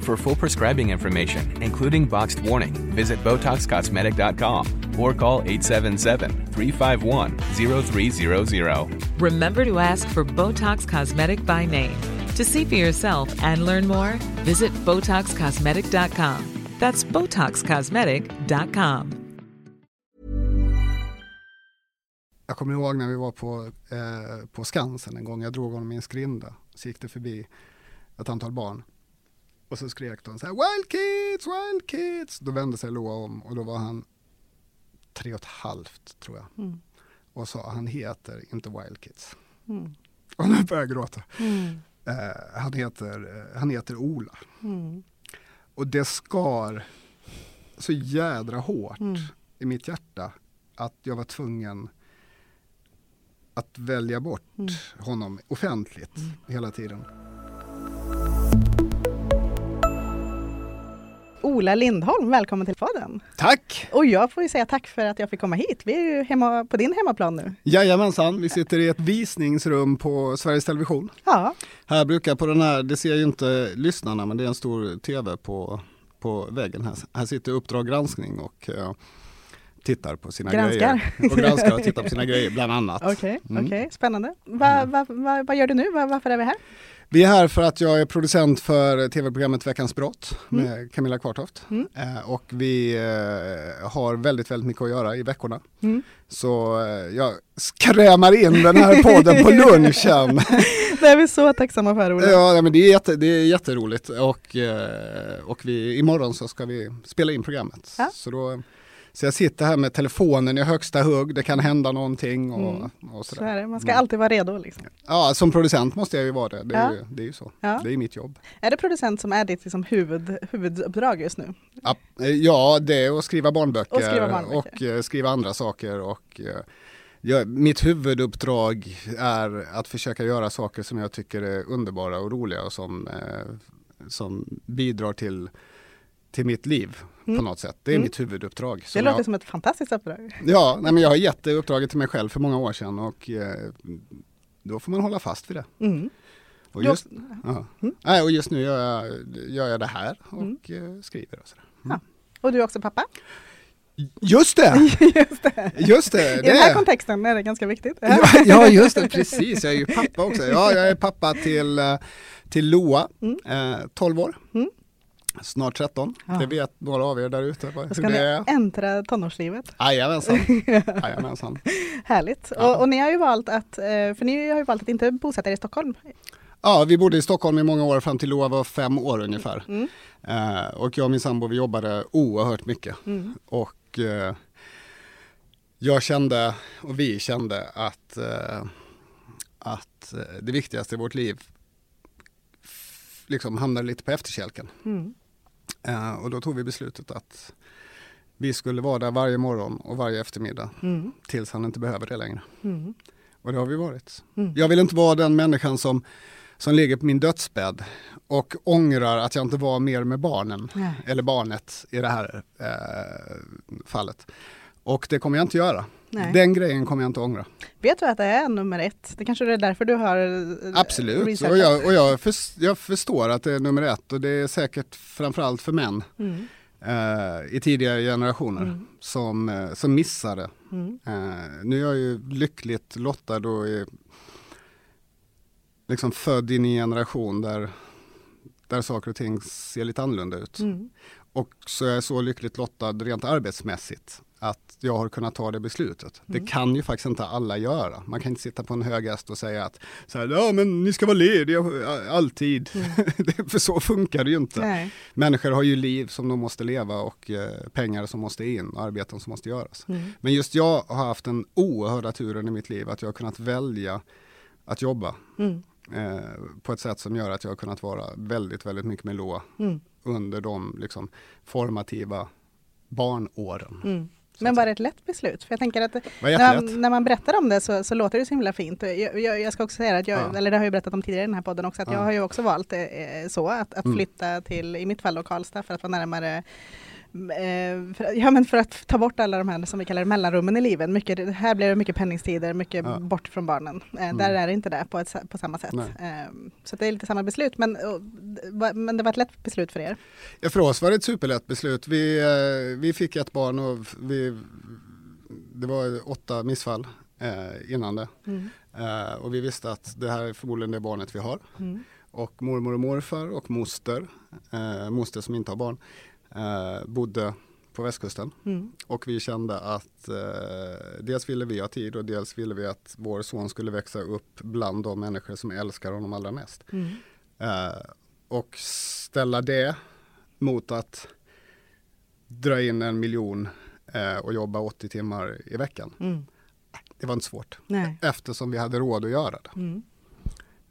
For full prescribing information, including boxed warning, visit BotoxCosmetic.com or call 877-351-0300. Remember to ask for Botox Cosmetic by name. To see for yourself and learn more, visit BotoxCosmetic.com. That's BotoxCosmetic.com. Jag kommer ihåg när vi var på, eh, på Skansen en gång. Jag drog honom i en skrinda. Så gick det förbi ett antal barn. Och så skrek de så här Wild Kids, Wild Kids. Då vände sig Loa om och då var han tre och ett halvt tror jag. Mm. Och sa han heter inte Wild Kids. Mm. Och nu börjar jag gråta. Mm. Eh, han, heter, eh, han heter Ola. Mm. Och det skar så jädra hårt Mm. i mitt hjärta att jag var tvungen att välja bort Mm. honom offentligt hela tiden. Ola Lindholm, välkommen till podden. Tack! Och jag får ju säga tack för att jag fick komma hit. Vi är ju hemma på din hemmaplan nu. Jajamensan, vi sitter i ett visningsrum på Sveriges Television. Ja, Här brukar på den här, det ser ju inte lyssnarna men det är en stor tv på, på väggen här. Här sitter Uppdrag granskning och eh, tittar på sina Granskar. grejer. Och granskar och tittar på sina grejer bland annat. okej, Mm. okej, spännande. Va, va, va, vad gör du nu? Va, varför är vi här? Vi är här för att jag är producent för tv-programmet Veckans brott Mm. med Camilla Kvartoft. Mm. Eh, och vi eh, har väldigt, väldigt mycket att göra i veckorna. Mm. Så eh, jag skrämar in den här podden på lunchen. Det är vi så tacksamma för Ola. ja, men det, är jätte, det är jätteroligt och, eh, och vi, imorgon så ska vi spela in programmet. Ja. Så, då, så jag sitter här med telefonen i högsta hugg, det kan hända någonting och, Mm. och Så sådär. är det. Man ska Mm. alltid vara redo. Liksom. Ja, som producent måste jag ju vara det. Det är, Ja. ju, det är ju så. Ja. Det är mitt jobb. Är det producent som är ditt liksom, huvud, huvuduppdrag just nu? Ja, eh, Ja, det är att skriva barnböcker Och skriva barnböcker. och, eh, skriva andra saker. Och, eh, ja, mitt huvuduppdrag är att försöka göra saker som jag tycker är underbara och roliga och som, som bidrar till, till mitt liv på Mm. något sätt. Det är Mm. mitt huvuduppdrag. Det låter jag, som ett fantastiskt uppdrag. ja, nej, men jag har gett det uppdraget till mig själv för många år sedan och eh, då får man hålla fast vid det. Mm. Och just, ja. Mm. nej, och just nu gör jag, gör jag det här och Mm. eh, skriver och sådär. Och du är också pappa? Just det! just det. Just det! I det den här är- kontexten är det ganska viktigt. Ja, ja just det, precis. Jag är ju pappa också. Ja, jag är pappa till, eh, till Loa, Mm. eh, 12 år. Mm. Snart 13. Ja. Det vet några av er där ute Då ska ni är. äntra tonårslivet. Jajamensan. Jajamensan. Härligt. Ja. Och, och ni har ju valt att, eh, för ni har ju valt att inte bosätta er i Stockholm. Ja, vi bodde i Stockholm i många år fram till Loa var fem år ungefär. Mm. Eh, och jag och min sambo vi jobbade oerhört mycket. Mm. Och eh, jag kände, och vi kände att, eh, att eh, det viktigaste i vårt liv liksom hamnade lite på efterkälken. Mm. Eh, och då tog vi beslutet att vi skulle vara där varje morgon och varje eftermiddag Mm. tills han inte behöver det längre. Mm. Och det har vi varit. Mm. Jag vill inte vara den människan som, som ligger på min dödsbädd och ångrar att jag inte var mer med barnen, Nej. eller barnet i det här eh, fallet. Och det kommer jag inte göra. Nej. Den grejen kommer jag inte ångra. Vet du att det är nummer ett? Det kanske är därför du har eh, Absolut, researchat. och, jag, och jag, förs- jag förstår att det är nummer ett och det är säkert framförallt för män Mm. eh, i tidigare generationer Mm. som, eh, som missar det. Mm. Eh, nu är jag ju lyckligt lottad och är liksom född in i en generation där, där saker och ting ser lite annorlunda ut. Mm. Och så är jag så lyckligt lottad rent arbetsmässigt att jag har kunnat ta det beslutet. Det kan ju faktiskt inte alla göra. Man kan inte sitta på en hög häst och säga att så här, ja men ni ska vara lediga alltid. Det- För så funkar det ju inte. Nej. Människor har ju liv som de måste leva och eh, pengar som måste in, arbeten som måste göras. Men just jag har haft den oerhörda turen i mitt liv att jag har kunnat välja att jobba eh, på ett sätt som gör att jag har kunnat vara väldigt, väldigt mycket med Loa under de liksom, formativa barnåren. Men var det ett lätt beslut? För jag tänker att när, jättelätt. när man berättar om det så, så låter det så himla fint. Jag, jag, jag ska också säga att jag, Ja. eller det har jag berättat om tidigare i den här podden också, att Ja. jag har ju också valt eh, så att, att Mm. flytta till, i mitt fall då Karlstad för att vara närmare eh, för, ja, men för att ta bort alla de här som vi kallar mellanrummen i livet. Mycket, här blir det mycket pendlingstider, mycket Ja. bort från barnen. Eh, Mm. Där är det inte det på, ett, på samma sätt. Nej. Eh, så det är lite samma beslut, men, men det var ett lätt beslut för er. Ja, för oss var det ett superlätt beslut. Vi, eh, vi fick ett barn och vi, det var åtta missfall eh, innan det. Eh, och vi visste att det här är förmodligen det barnet vi har. Och mormor och morfar och moster, eh, moster som inte har barn, eh, bodde på västkusten. Och vi kände att eh, dels ville vi ha tid och dels ville vi att vår son skulle växa upp bland de människor som älskar honom allra mest. Eh, och ställa det mot att dra in en miljon eh, och jobba 80 timmar i veckan. Det var inte svårt Nej. eftersom vi hade råd att göra det. Mm.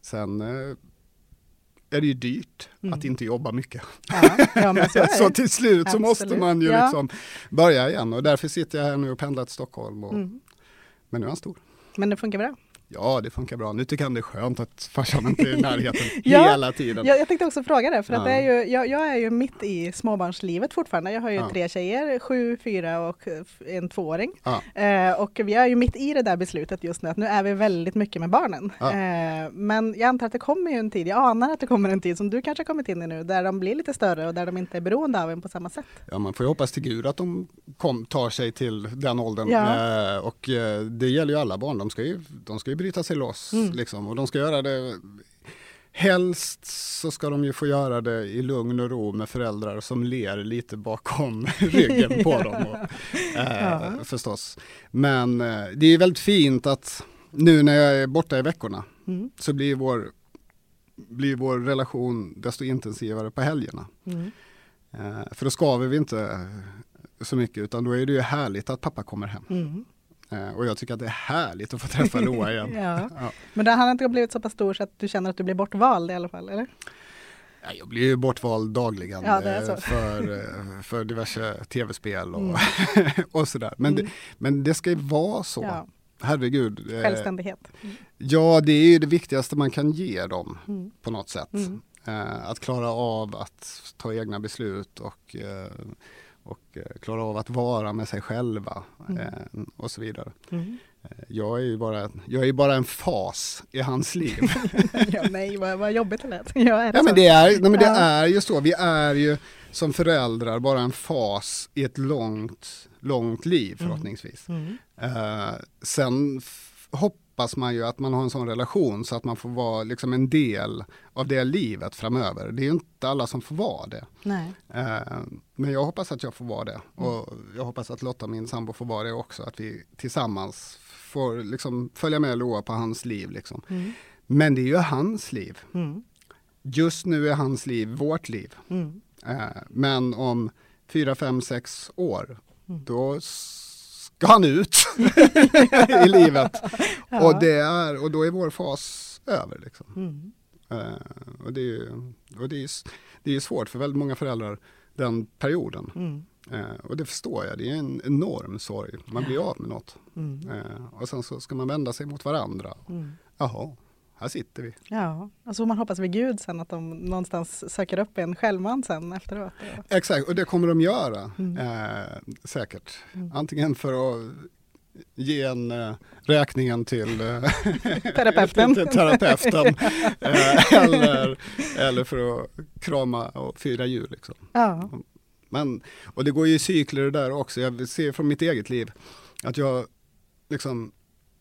Sen eh, är det ju dyrt att inte jobba mycket. Ja, ja, så så till slut så måste Absolut. man ju Ja. liksom börja igen och därför sitter jag här nu och pendlar till Stockholm. Och, Mm. Men nu är han stor. Men det funkar bra. Ja, det funkar bra. Nu tycker han det är skönt att farsan inte är i närheten Ja, hela tiden. Jag, jag tänkte också fråga det, för att Ja. det är ju, jag, jag är ju mitt i småbarnslivet fortfarande. Jag har ju Ja. tre tjejer, sju, fyra och en tvååring. Ja. Eh, och vi är ju mitt i det där beslutet just nu, att nu är vi väldigt mycket med barnen. Ja. Eh, men jag antar att det kommer ju en tid, jag anar att det kommer en tid som du kanske har kommit in i nu, där de blir lite större och där de inte är beroende av en på samma sätt. Ja, man får ju hoppas till Gud att de kom, tar sig till den åldern. Ja. Eh, och eh, det gäller ju alla barn, de ska ju, de ska ju bryta sig loss. Mm. Liksom, och de ska göra det Helst så ska de ju få göra det i lugn och ro med föräldrar som ler lite bakom ryggen på dem. Och, eh, Ja. Förstås. Men eh, det är väldigt fint att nu när jag är borta i veckorna Mm. så blir vår, blir vår relation desto intensivare på helgerna. Mm. Eh, för då skaver vi inte så mycket utan då är det ju härligt att pappa kommer hem. Mm. Eh, och jag tycker att det är härligt att få träffa Loa igen. Ja. Ja. Men det har inte blivit så pass stor så att du känner att du blir bortvald i alla fall, eller? Ja, Jag blir ju bortvald dagligen Ja, eh, för, eh, för diverse tv-spel och, Mm. och sådär. Men, det, men det ska ju vara så. Ja. Herregud. Självständighet. Ja, det är ju det viktigaste man kan ge dem Mm. på något sätt. Mm. Att klara av att ta egna beslut och, och eh, klara av att vara med sig själva Mm. eh, och så vidare. Mm. Eh, Jag är ju bara, jag är bara en fas i hans liv. ja, nej, vad, vad jobbigt det lät. Ja, är det ja, men det, är, nej, men det Ja. är ju så, vi är ju som föräldrar bara en fas i ett långt, långt liv förhoppningsvis. Mm. Eh, sen f- hoppas man ju att man har en sån relation så att man får vara liksom en del av det livet framöver. Det är ju inte alla som får vara det. Nej. Eh, men jag hoppas att jag får vara det. Och jag hoppas att Lotta, min sambo, får vara det också. Att vi tillsammans får liksom följa med Loa på hans liv. Liksom. Mm. Men det är ju hans liv. Mm. Just nu är hans liv vårt liv. Mm. Eh, men om fyra, fem, sex år, Mm. då ska han ut i livet. Och, det är, och då är vår fas över. Liksom. Mm. Eh, och det är, ju- och det är, det är svårt för väldigt många föräldrar, den perioden. Mm. Eh, och det förstår jag, det är en enorm sorg. Man blir av med något. Mm. Eh, och sen så ska man vända sig mot varandra. Mm. Jaha, här sitter vi. Ja, och så får man hoppas vid Gud sen att de någonstans söker upp en självmant sen efteråt. Exakt, och det kommer de göra. Mm. Eh, säkert. Antingen för att ge en eh, räkningen till, eh, Terapeuten. till terapeuten eh, eller, eller för att krama och fira jul. Liksom. Ja. Men, och det går ju i cykler det där också. Jag ser från mitt eget liv att jag liksom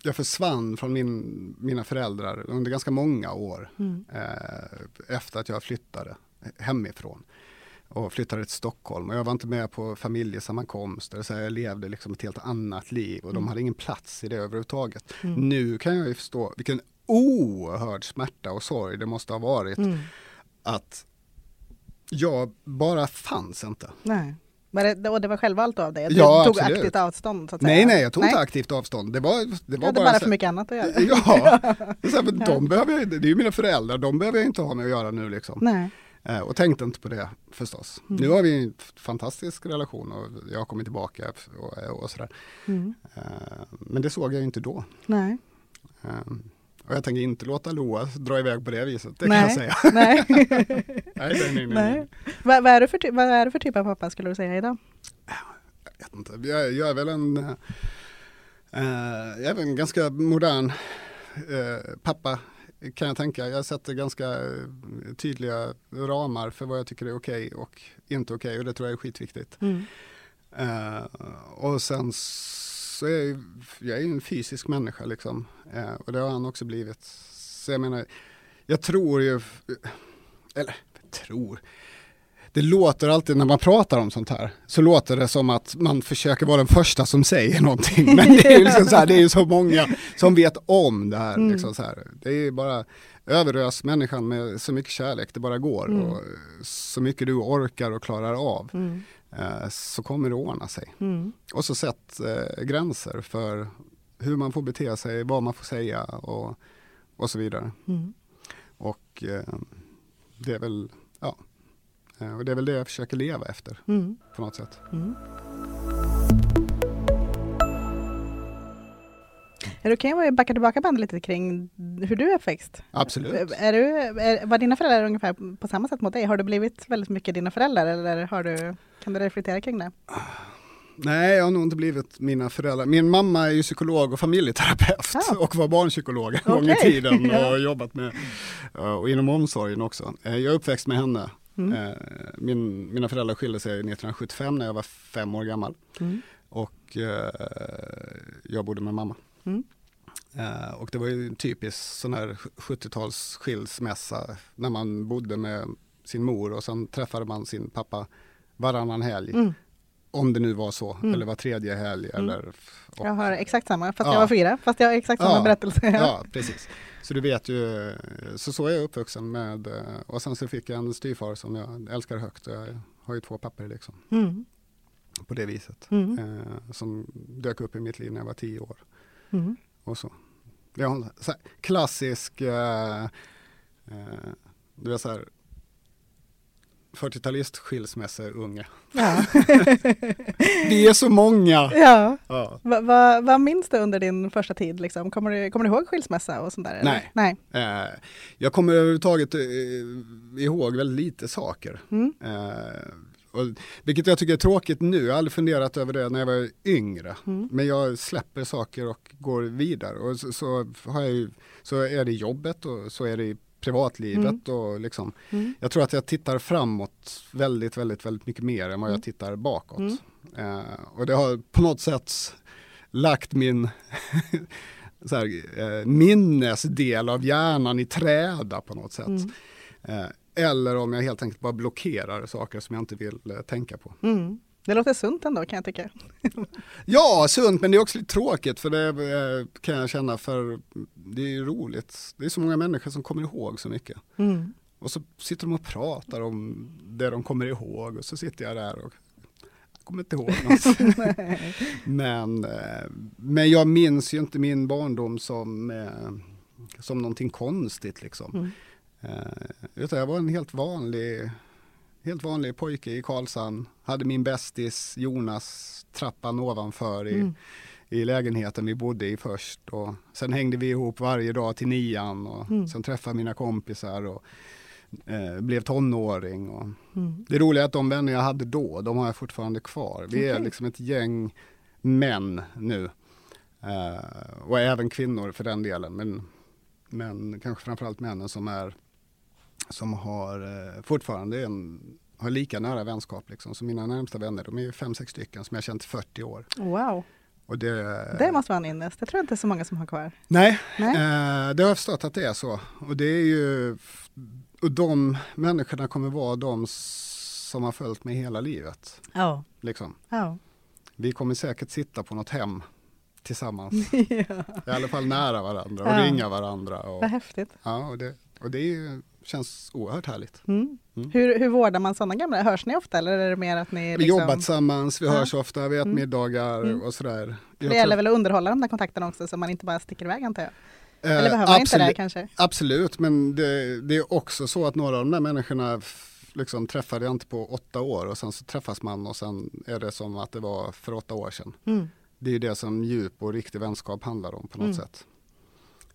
jag försvann från min, mina föräldrar under ganska många år Mm. eh, efter att jag flyttade hemifrån. och flyttade till Stockholm och jag var inte med på familjesammankomster. Så jag levde liksom ett helt annat liv och de Mm. hade ingen plats i det överhuvudtaget. Nu kan jag ju förstå vilken oerhörd smärta och sorg det måste ha varit Mm. att jag bara fanns inte. Nej. Var det, och det var självvalt av dig? Du Ja, tog absolut. aktivt avstånd? Så att säga. Nej, nej, jag tog inte aktivt avstånd. Det var, det Du var hade bara, bara för mycket annat att göra? Ja, så här, de behöver jag, det är ju mina föräldrar, de behöver jag inte ha med att göra nu liksom. Nej. Eh, Och tänkte inte på det förstås. Mm. Nu har vi en fantastisk relation och jag har kommit tillbaka och, och sådär. Mm. Eh, Men det såg jag ju inte då. Nej. Eh, Och jag tänker inte låta Loa dra iväg på det viset, det nej. kan jag säga. Nej. nej, nej, nej, nej. Vad, vad, är du för, vad är du för typ av pappa skulle du säga idag? Jag, vet inte. jag, jag är väl en, eh, jag är väl en ganska modern eh, pappa kan jag tänka. Jag sätter ganska eh, tydliga ramar för vad jag tycker är okej och inte okej och det tror jag är skitviktigt. Mm. Eh, och sen så är jag, ju- jag är ju en fysisk människa liksom. Eh, och det har han också blivit. Så jag menar, jag tror ju, eller tror, det låter alltid när man pratar om sånt här, så låter det som att man försöker vara den första som säger någonting. Men det är ju liksom så, här, det är så många som vet om det här. Mm. Liksom så här. Det är ju bara överös människan med så mycket kärlek det bara går. Mm. Och så mycket du orkar och klarar av. Mm. Eh, så kommer det ordna sig. Mm. Och så sätt eh, gränser för hur man får bete sig, vad man får säga och, och så vidare. Mm. Och eh, det är väl, ja, eh, och det är väl det jag försöker leva efter Mm. på något sätt. Är det okej om vi backar tillbaka bandet lite kring hur du är uppväxt? Absolut. Är du, är, var dina föräldrar ungefär på samma sätt mot dig? Har du blivit väldigt mycket dina föräldrar eller har du, kan du reflektera kring det? Nej, jag har nog inte blivit mina föräldrar. Min mamma är ju psykolog och familjeterapeut Ah. och var barnpsykolog en gång i tiden och har jobbat med, eh, och inom omsorgen också. Eh, Jag är uppväxt med henne. Mm. Eh, Min, mina föräldrar skilde sig 1975 när jag var fem år gammal. Mm. Och jag bodde med mamma. Mm. Eh, och det var ju en typisk sån här 70-tals skilsmässa när man bodde med sin mor och sen träffade man sin pappa varannan helg. Mm. Om det nu var så, Mm. eller var tredje helg. Mm. Eller, och, Jag har exakt samma, fast Ja. jag var fyra, fast jag har exakt samma Ja. berättelse. Ja, precis. Så du vet ju, så så är jag uppvuxen med, eh, och sen så fick jag en styvfar som jag älskar högt. Jag har ju två papper liksom, Mm. på det viset. Mm. Eh, som dök upp i mitt liv när jag var tio år. Mm. och så. Vi har en så klassisk, eh, eh, du vet så här, 40-talist skilsmässounge. Ja. Vi är så många! ja. Ja. Va, va, vad minns du under din första tid? Liksom? Kommer, du, kommer du ihåg skilsmässa och sånt där? Nej. Nej. Eh, jag kommer överhuvudtaget eh, ihåg väldigt lite saker. Mm. Eh, och, vilket jag tycker är tråkigt nu, jag har aldrig funderat över det när jag var yngre. Mm. Men jag släpper saker och går vidare. Och så, så, har jag ju, så är det jobbet och så är det i privatlivet. Och liksom, Mm. Jag tror att jag tittar framåt väldigt, väldigt, väldigt mycket mer än vad jag Mm. tittar bakåt. Mm. Eh, och det har på något sätt lagt min så här, eh, minnesdel av hjärnan i träda på något sätt. Mm. Eh, eller om jag helt enkelt bara blockerar saker som jag inte vill eh, tänka på. Mm. Det låter sunt ändå kan jag tycka. Ja, sunt men det är också lite tråkigt för det eh, kan jag känna för det är ju roligt. Det är så många människor som kommer ihåg så mycket. Mm. Och så sitter de och pratar om det de kommer ihåg och så sitter jag där och jag kommer inte ihåg något. men, eh, men jag minns ju inte min barndom som, som någonting konstigt liksom. Mm. Eh, utan jag var en helt vanlig, helt vanlig pojke i Karlshamn. Hade min bästis Jonas trappan ovanför i, Mm. i lägenheten vi bodde i först. Och sen hängde vi ihop varje dag till nian och Mm. sen träffade mina kompisar och eh, blev tonåring. Och Mm. det roliga är att de vänner jag hade då, de har jag fortfarande kvar. Vi är Okej. liksom ett gäng män nu. Eh, och även kvinnor för den delen. Men, men kanske framförallt männen som är som har eh, fortfarande en, har lika nära vänskap. Liksom. Så mina närmsta vänner, de är ju fem, sex stycken som jag känt i 40 år. Wow, Och det, det måste vara en ynnest. Det tror jag inte så många som har kvar. Nej, Nej. Eh, det har jag förstått att det är så. Och det är ju, och de människorna kommer vara de som har följt mig hela livet. Ja. Liksom. Ja. Vi kommer säkert sitta på något hem tillsammans. ja. I alla fall nära varandra och Ja. ringa varandra. Och, Vad häftigt. ja, och det, och det är ju, känns oerhört härligt. Mm. Mm. Hur, hur vårdar man sådana gamla? Hörs ni ofta eller är det mer att ni Vi liksom... jobbar tillsammans, vi Ja. hörs ofta, vi äter Mm. middagar Mm. och sådär. Jag Det tror- gäller väl att underhålla de där kontakterna också så man inte bara sticker iväg antar jag? Eh, Eller behöver man inte det kanske? Absolut, men det, det är också så att några av de där människorna liksom träffade jag inte på åtta år och sen så träffas man och sen är det som att det var för åtta år sedan. Mm. Det är det som djup och riktig vänskap handlar om på något Mm. sätt.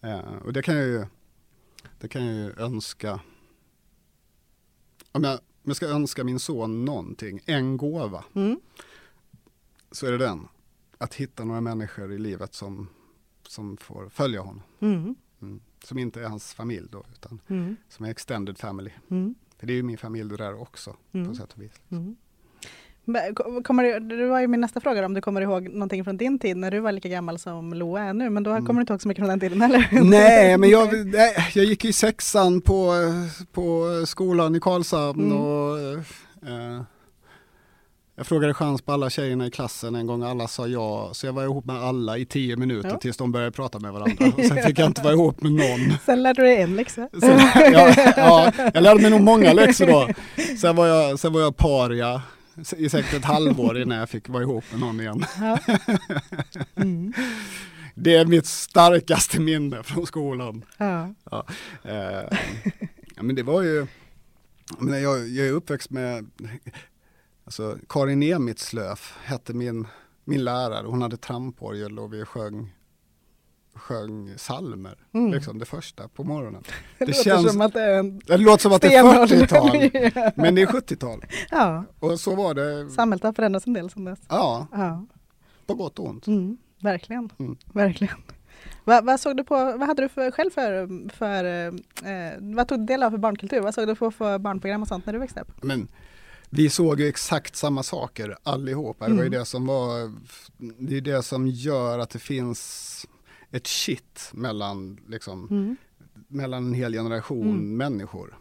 Eh, och det kan jag ju, det kan jag ju önska. Om jag, om jag ska önska min son någonting, en gåva, Mm. så är det den. Att hitta några människor i livet som, som får följa honom. Mm. Mm. Som inte är hans familj då, utan Mm. som är extended family. Mm. För det är ju min familj det där också, Mm. på sätt och vis. Mm. Kommer du, det var ju min nästa fråga om du kommer ihåg någonting från din tid när du var lika gammal som Loa är nu, men då Mm. kommer du inte ihåg så mycket från den tiden heller? Nej, men jag, nej, jag gick i sexan på, på skolan i Karlshamn Mm. och eh, jag frågade chans på alla tjejerna i klassen en gång, alla sa ja, så jag var ihop med alla i tio minuter Ja. tills de började prata med varandra. Och sen fick jag inte vara ihop med någon. Sen lärde du dig en läxa. Så, ja, ja, jag lärde mig nog många läxor då. Sen var jag, sen var jag paria i säkert ett halvår innan jag fick vara ihop med någon igen. Ja. Mm. Det är mitt starkaste minne från skolan. Ja. Ja, eh, men det var ju, jag, jag är uppväxt med, alltså Karin Emitslöf hette min, min lärare, hon hade tramporgel och vi sjöng, sjöng salmer, Mm. liksom det första på morgonen. Det, Det låter känns- som att det är en Det låter som att det är stenålder. 40-tal, men det är 70-tal. ja, Och så var det, samhället har förändrats en del sedan dess. ja, Ja, på gott och ont. mm. verkligen. Mm. verkligen. Vad, vad såg du på, vad hade du för, själv för, för eh, vad tog du del av för barnkultur? Vad såg du på för barnprogram och sånt när du växte upp? Men vi såg ju exakt samma saker allihopa. Det var ju Mm. det som var, det är det som gör att det finns ett shit mellan, liksom, Mm. mellan en hel generation Mm. människor.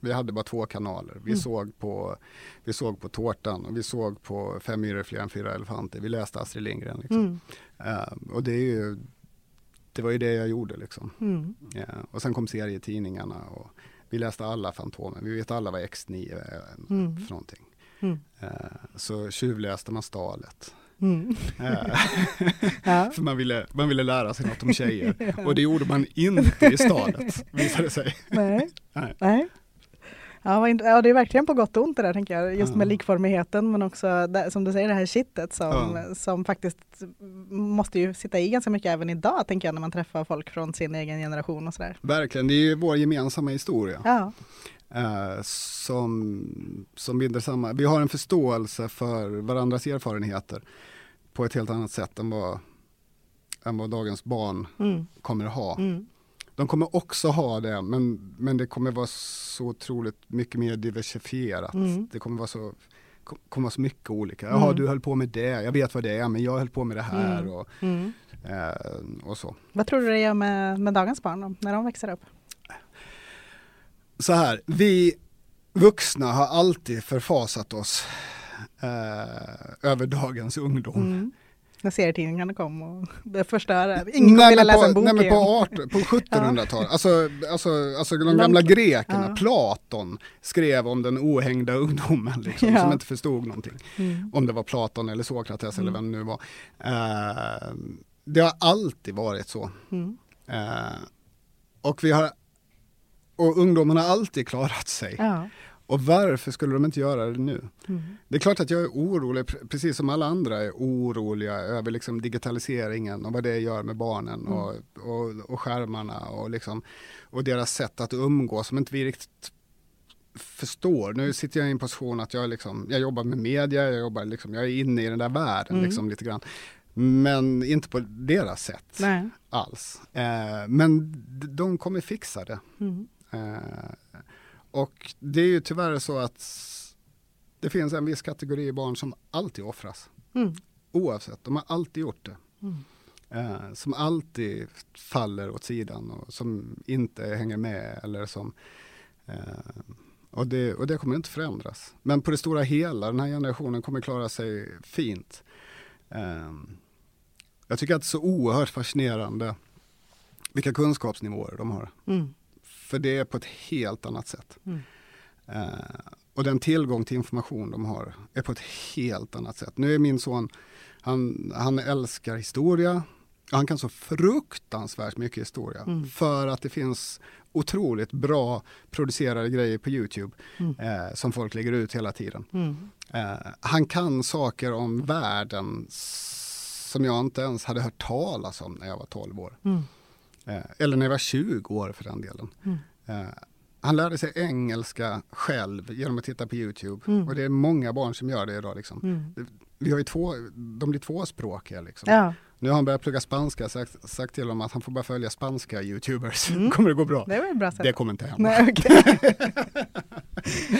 Vi hade bara två kanaler. Vi, Mm. såg på, vi såg på Tårtan och vi såg på Fem myror fler än fyra elefanter. Vi läste Astrid Lindgren. Liksom. Eh, och det, är ju, det var ju det jag gjorde. Liksom. Ja, och sen kom serietidningarna och vi läste alla Fantomen. Vi vet alla vad X9 är Mm. för någonting. Eh, så tjuvläste man Stalet. Mm. Ja. för man ville, man ville lära sig något om tjejer. Och det gjorde man inte i Stalet, visade det sig. Nej. Nej. Nej. Ja, ja, det är verkligen på gott och ont det där tänker jag. Just Ja. med likformigheten men också det, som du säger det här kittet som, Ja. som faktiskt måste ju sitta i ganska mycket även idag tänker jag när man träffar folk från sin egen generation och sådär. Verkligen, det är ju vår gemensamma historia. Ja. Eh, som, som binder samman. Vi har en förståelse för varandras erfarenheter på ett helt annat sätt än vad, än vad dagens barn Mm. kommer ha. Mm. De kommer också ha det, men, men det kommer vara så otroligt mycket mer diversifierat. Mm. Det kommer vara så kom- kommer vara så mycket olika. Jaha, Mm. du höll på med det, jag vet vad det är, men jag höll på med det här Mm. och, Mm. eh, och så. Vad tror du det gör med, med dagens barn då, när de växer upp? Så här, vi vuxna har alltid förfasat oss eh, över dagens ungdom. Mm. När serietidningarna kom och det förstörde. Ingen Nej, vilja men läsa på, en bok nej, men på, 18, på 1700-talet, alltså, alltså, alltså de gamla grekerna, Ja. Platon skrev om den ohängda ungdomen liksom, Ja. som inte förstod någonting. Mm. Om det var Platon eller Sokrates eller Mm. vem det nu var. Eh, det har alltid varit så. Mm. Eh, och, vi har, och ungdomarna har alltid klarat sig. Ja. Och varför skulle de inte göra det nu? Mm. Det är klart att jag är orolig, pre- precis som alla andra är oroliga över liksom digitaliseringen och vad det gör med barnen Mm. och, och, och skärmarna och, liksom, och deras sätt att umgås som inte vi riktigt förstår. Nu sitter jag i en position att jag, liksom, jag jobbar med media, jag, jobbar liksom, jag är inne i den där världen Mm. liksom, lite grann. Men inte på deras sätt Nej. alls. Eh, men de kommer fixa det. Mm. Eh, och det är ju tyvärr så att det finns en viss kategori barn som alltid offras. Mm. Oavsett, de har alltid gjort det. Mm. Eh, som alltid faller åt sidan och som inte hänger med eller som eh, Och det, och det kommer inte förändras. Men på det stora hela, den här generationen kommer klara sig fint. Jag tycker att det är så oerhört fascinerande vilka kunskapsnivåer de har. Mm. För det är på ett helt annat sätt. Mm. Uh, och den tillgång till information de har är på ett helt annat sätt. Nu är min son, han, han älskar historia. Han kan så fruktansvärt mycket historia. Mm. För att det finns otroligt bra producerade grejer på Youtube Mm. eh, som folk lägger ut hela tiden. Mm. Eh, han kan saker om världen som jag inte ens hade hört talas om när jag var 12 år. Eh, eller när jag var 20 år för den delen. Mm. Eh, han lärde sig engelska själv genom att titta på Youtube. Mm. Och det är många barn som gör det idag. Liksom. Mm. Vi har ju två, de blir tvåspråkiga. Liksom. Ja, Nu har han börjat plugga spanska, sagt, sagt till dem att han får bara följa spanska Youtubers. Mm. kommer det gå bra. det bra. Det kommer inte hända. Nej, okej.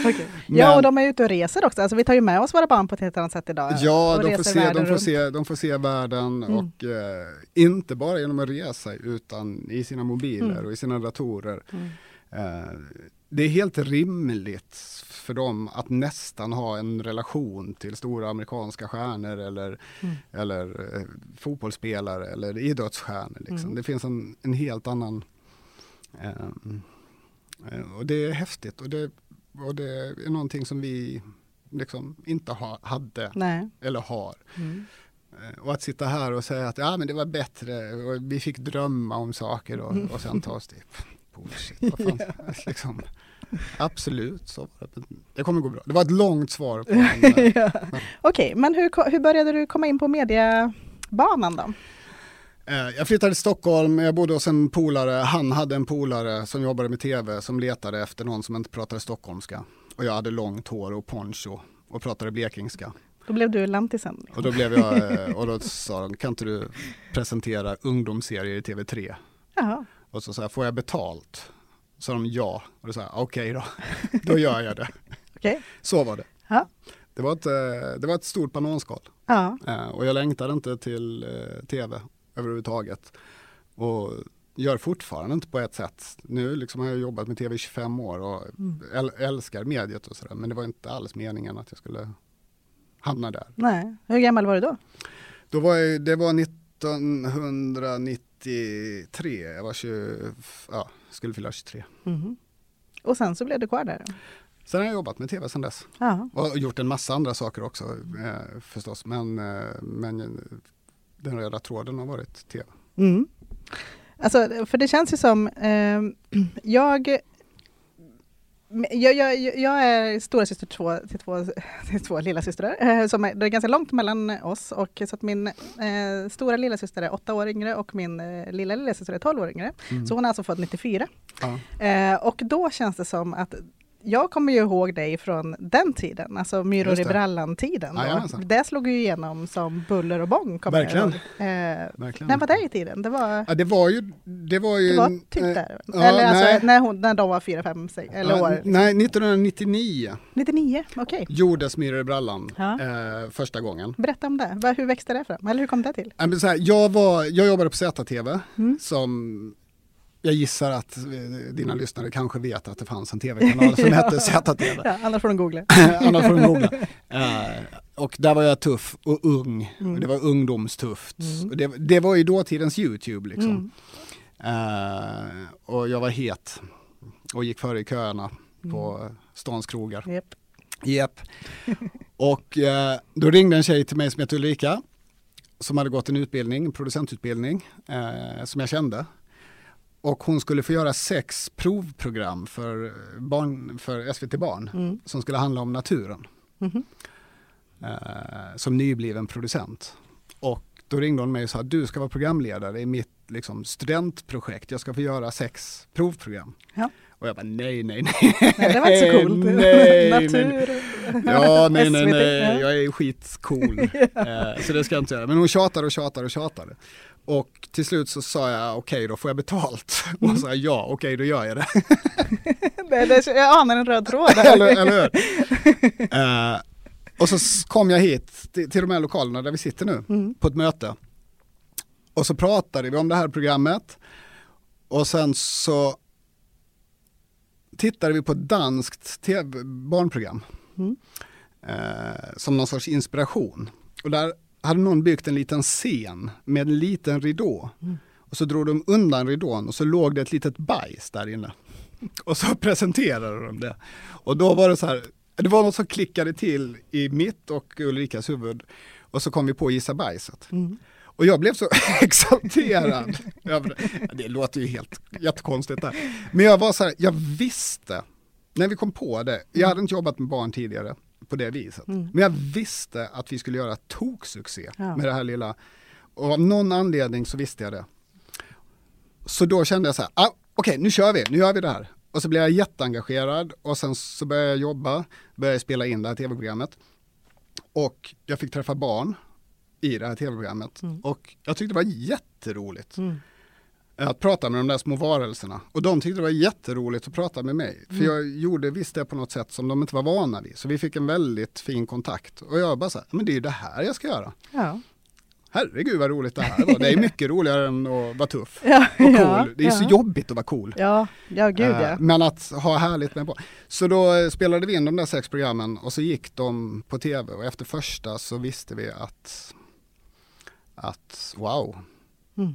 Okej. Ja, och de är ute och reser också. Alltså, vi tar ju med oss våra barn på ett helt annat sätt idag. Ja, de får, se, de, får runt. se, de får se världen Mm. och eh, inte bara genom att resa utan i sina mobiler Mm. och i sina datorer. Mm. Eh, det är helt rimligt för dem att nästan ha en relation till stora amerikanska stjärnor eller, Mm. eller eh, fotbollsspelare eller idrottsstjärnor. Liksom. Mm. Det finns en, en helt annan eh, eh, och det är häftigt och det, och det är någonting som vi liksom inte ha, hade Nej. eller har. Mm. Eh, Och att sitta här och säga att ja, men det var bättre och vi fick drömma om saker och, och sen ta oss till bullshit. Vad fan, liksom, absolut, så det. Kommer gå bra. Det var ett långt svar på en, eh, ja. Okej, men hur, hur började du komma in på mediebanan då? Eh, Jag flyttade till Stockholm, jag bodde hos en polare, han hade en polare som jobbade med tv som letade efter någon som inte pratade stockholmska. Och jag hade långt hår och poncho och pratade blekingska. Då blev du lantisen. Och då blev jag, eh, och då sa de, kan inte du presentera ungdomsserier i TV3? Jaha. Och så sa jag, får jag betalt? Så sa de ja. Och då sa jag, okej då, då gör jag det. Okej. Så var det. Ja. Det var ett, eh, det var ett stort bananskal. Ja. Och jag längtade inte till tv överhuvudtaget. Och gör fortfarande inte på ett sätt. Nu liksom har jag jobbat med tv i 25 år och Mm. äl älskar mediet och sådär. Men det var inte alls meningen att jag skulle hamna där. Nej. Hur gammal var du då? Då var jag, det var 1993, jag var 20, ja, skulle fylla 23. Mhm. Och sen så blev du kvar där? Sen har jag jobbat med tv sedan dess. Ja. Och gjort en massa andra saker också eh, förstås. Men, eh, men den röda tråden har varit tv. Mm. Alltså, för det känns ju som, ehm, jag, jag, jag, jag är stora syster till två, till två, till två lilla systrar. Eh, som är, det är ganska långt mellan oss och så att min eh, stora lilla syster är åtta år yngre och min eh, lilla lilla syster är 12 år yngre. Mm. Så hon är alltså född 94. Ja. Eh, och då känns det som att jag kommer ju ihåg dig från den tiden, alltså Myror i brallan-tiden. Det slog ju igenom som buller och bång. jag Verkligen. Eh, Verkligen. när var det i tiden? Det var, Ja, det var ju, det var ju det var typ eh, där? ja, eller alltså, när, hon, när de var fyra, fem, sex, eller ja, år? Nej, 1999 99, okej. gjordes Myror i brallan eh, första gången. Berätta om det. Hur växte det fram? Eller hur kom det till? Jag, var, jag jobbade på ZTV Mm. som jag gissar att eh, dina lyssnare kanske vet att det fanns en tv-kanal som hette ZTV. Ja, annars får de googla. Annars får de googla. Eh, och där var jag tuff och ung. Mm. Och det var ungdomstufft. Mm. Och det, det var ju dåtidens YouTube liksom. Mm. Eh, och jag var het. Och gick före i köerna på stans krogar. Mm. Japp. Japp. Och eh, då ringde en tjej till mig som heter Ulrika. Som hade gått en utbildning, en producentutbildning. Eh, som jag kände. Och hon skulle få göra sex provprogram för, barn, för SVT Barn. Mm. Som skulle handla om naturen. Mhm. Eh, som nybliven producent. Och då ringde hon mig och sa du ska vara programledare i mitt liksom, studentprojekt. Jag ska få göra sex provprogram. Ja. Och jag bara nej, nej, nej. Nej, det var inte så coolt. nej, nej, nej. Natur. Ja, nej, nej, nej, ja. jag är skitcool. eh, så det ska jag inte göra. Men hon tjatade och tjatade och tjatade. Och till slut så sa jag okej då får jag betalt? Och Mm. hon sa ja, okej då gör jag det. det, det, jag anar en röd tråd där. eller, eller hur? Eh, och så kom jag hit till, till de här lokalerna där vi sitter nu Mm. på ett möte. Och så pratade vi om det här programmet. Och sen så tittade vi på ett danskt TV barnprogram. Mm. Eh, som någon sorts inspiration. Och där hade någon byggt en liten scen med en liten ridå. Mm. Och så drog de undan ridån och så låg det ett litet bajs där inne. Och så presenterade de det. Och då var det så här, det var något som klickade till i mitt och Ulrikas huvud. Och så kom vi på gissa bajset. Mm. Och jag blev så exalterad. Jag- det låter ju helt jättekonstigt där. Men jag var så här, jag visste, när vi kom på det, jag hade inte jobbat med barn tidigare på det viset. Men jag visste att vi skulle göra toksuccé Ja. med det här lilla. Och av någon anledning så visste jag det. Så då kände jag så här, ah, okej nu kör vi, nu gör vi det här. Och så blev jag jätteengagerad och sen så började jag jobba, började spela in det här tv-programmet. Och jag fick träffa barn i det här tv-programmet. Och jag tyckte det var jätteroligt Mm. Att prata med de där små varelserna. Och de tyckte det var jätteroligt att prata med mig. För jag gjorde visst det på något sätt som de inte var vana vid. Så vi fick en väldigt fin kontakt. Och jag bara så här, men det är ju det här jag ska göra. Ja. Herregud vad roligt det här var. Det är mycket roligare än att vara tuff Ja, och cool. ja, det är så ja. jobbigt att vara cool. Ja, ja gud ja. Eh, Men att ha härligt med barn. Så då eh, spelade vi in de där sex programmen och så gick de på tv och efter första så visste vi att, att wow, Mm.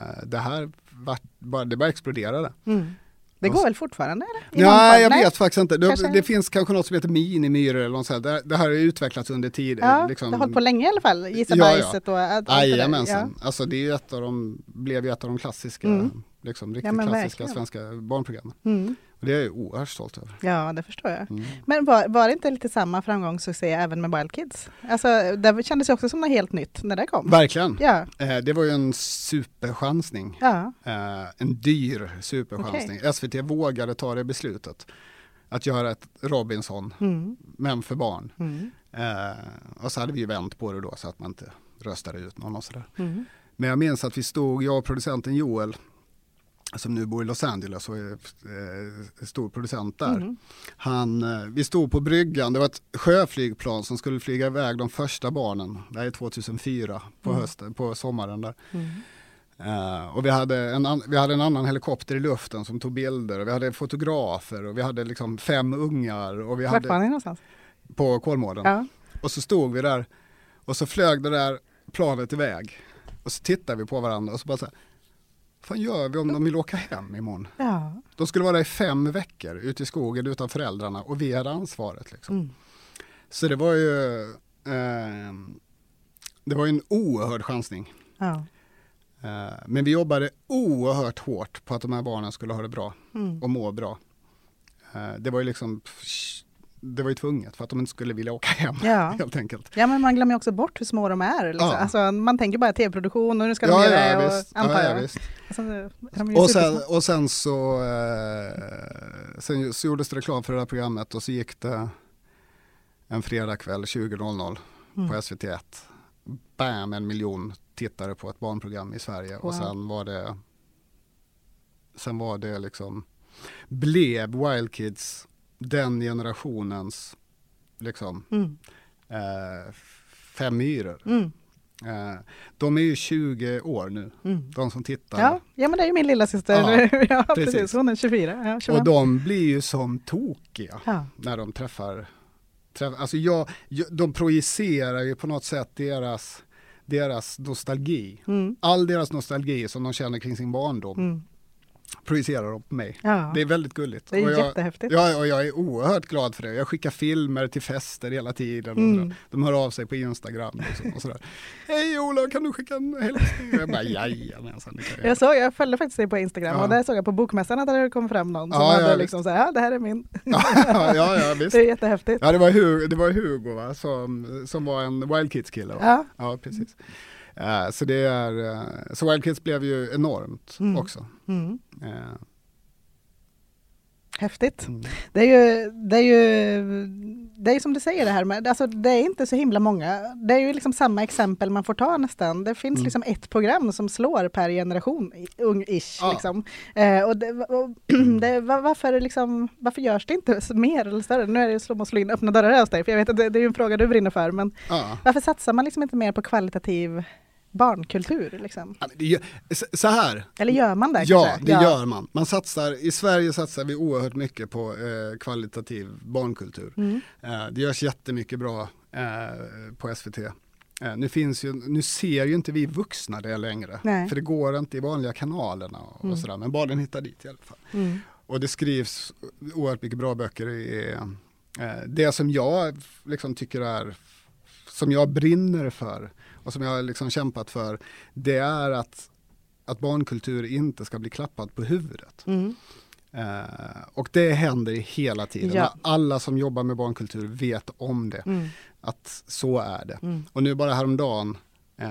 Eh, det här var, bara, det bara exploderade. Mm. Det går väl fortfarande eller? Ja, mångfald? jag Nej. vet faktiskt inte. Det, Kanske- det finns kanske något som heter minimyror eller något sånt. Det, det här har utvecklats under tid. Ja, liksom, det har hållit på länge i alla fall. Gissa Ja, ja. och allt. Jajamensan. Alltså det är ett av de, blev ju ett av de klassiska, Mm. liksom, riktigt Ja, klassiska verkligen. svenska barnprogrammen. Ja. Mm. Och det är jag oerhört stolt över. ja, det förstår jag. Mm. Men var, var det inte lite samma framgångssuccé även med Wild Kids? Alltså, det kändes ju också som något helt nytt när det kom. Verkligen. Ja, Eh, det var ju en superchansning. ja, Eh, en dyr superchansning. SVT vågade ta det beslutet. Att göra ett Robinson, mm. men för barn. Mm. Eh, och så hade vi vänt på det då så att man inte röstade ut någon och sådär. Mm. Men jag minns att vi stod, jag och producenten Joel, som nu bor i Los Angeles och är eh, stor producent där. Mm. Han, eh, vi stod på bryggan, det var ett sjöflygplan som skulle flyga iväg de första barnen. Det här är 2004 på Mm. hösten, på sommaren där. Mm. Eh, och vi hade, en vi hade en annan helikopter i luften som tog bilder och vi hade fotografer och vi hade liksom fem ungar och vi Vart var hade ni någonstans? på Kolmården. Ja. Och så stod vi där och så flög det där planet iväg. Och så tittade vi på varandra och så bara så här, fan gör vi om de vill åka hem imorgon? Ja. De skulle vara där i fem veckor ute i skogen utan föräldrarna och vi hade ansvaret. Liksom. Mm. Så det var ju eh, det var en oerhörd chansning. ja. Eh, men vi jobbade oerhört hårt på att de här barnen skulle ha det bra Mm. och må bra. Eh, det var ju liksom det var ju tvunget för att de inte skulle vilja åka hem Ja. helt enkelt. Ja men man glömmer också bort hur små de är. Liksom. Ja. Alltså, man tänker bara tv-produktion och nu ska de Ja, göra ja, det. Och, visst. antar Ja, ja, jag. visst. Alltså, de Och sen, och sen så eh, sen så gjordes det reklam för det här programmet och så gick det en fredagkväll 20.00 Mm. på SVT1. Bam, en miljon tittare på ett barnprogram i Sverige och Wow. sen var det sen var det liksom blev Wild Kids den generationens liksom Mm. eh, fem myror. Mm. Eh, de är ju 20 år nu, Mm. de som tittar. Ja, ja men det är ju min lilla syster. Ja, Ja, precis. precis. Hon är 24. Ja, 25. Och de blir ju som tokiga ja. när de träffar, träffar alltså jag, jag, de projicerar ju på något sätt deras, deras nostalgi. Mm. All deras nostalgi som de känner kring sin barndom Mm. Projicerar de på mig. Ja. Det är väldigt gulligt. Det är och jag, jättehäftigt. Ja, och jag är oerhört glad för det. Jag skickar filmer till fester hela tiden. Mm. De hör av sig på Instagram och sådär. Hej Ola, kan du skicka en hälsning? Jag bara, jajamensan, jag. Jag, såg, jag följde faktiskt dig på Instagram Ja. och där såg jag på Bokmässan att det hade kommit fram någon som Ja, hade liksom så här, ja det här är min. Ja, ja, ja, visst. Det är jättehäftigt. Ja, det var Hugo, det var Hugo va? Som, som var en Wild Kids kille. Va? Ja. Ja, precis. Eh, så det är, eh, så Wild Kids blev ju enormt Mm. också. Mm. Eh, Häftigt. mm. Det är ju, det är ju, det är som du säger det här med, alltså det är inte så himla många. Det är ju liksom samma exempel man får ta nästan. Det finns Mm. liksom ett program som slår per generation, ung-ish Ja. liksom. Eh, och det, och det, va- varför, liksom, varför görs det inte mer eller större? Nu är det slå och slå in öppna dörrar hos dig, för jag vet att det, det är ju en fråga du brinner för, men Ja. varför satsar man liksom inte mer på kvalitativ barnkultur? Liksom? Ja, Så här, Eller gör man det? Ja, kanske? det gör man. man satsar, I Sverige satsar vi oerhört mycket på eh, kvalitativ barnkultur. Mm. Eh, det görs jättemycket bra eh, på SVT. Eh, nu, finns ju, nu ser ju inte vi vuxna det längre, Nej. för det går inte i vanliga kanalerna och, och sådär, men barnen hittar dit i alla fall. Mm. Och det skrivs oerhört mycket bra böcker. I, eh, det som jag liksom tycker är, som jag brinner för och som jag har liksom kämpat för, det är att, att barnkultur inte ska bli klappad på huvudet. Mm. Eh, och det händer hela tiden. Ja. Alla som jobbar med barnkultur vet om det, Mm. att så är det. Mm. Och nu bara häromdagen eh,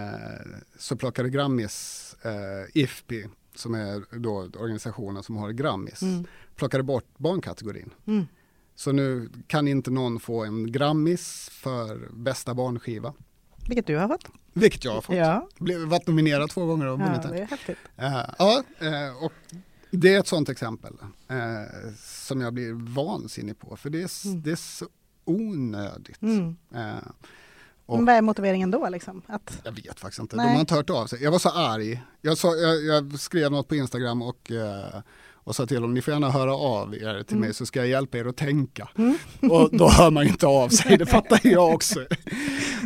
så plockade Grammis, eh, IFPI, som är då organisationen som har Grammis, Mm. plockade bort barnkategorin. Mm. Så nu kan inte någon få en Grammis för bästa barnskiva. Vilket du har fått. Vilket jag har fått. Ja, Blev, varit nominerad två gånger och ja vunnit det en. är häftigt. Eh, ja, eh, och det är ett sånt exempel eh, som jag blir vansinnig på. För det är, s- det är så onödigt. Mm. Och- Men vad är motiveringen då? Liksom? Att, jag vet faktiskt inte. Nej. De har inte hört av sig. Jag var så arg. Jag, sa, jag, jag skrev något på Instagram och, eh, och sa till dem, ni får gärna höra av er till mig så ska jag hjälpa er att tänka. Och då hör man ju inte av sig, det fattar jag också.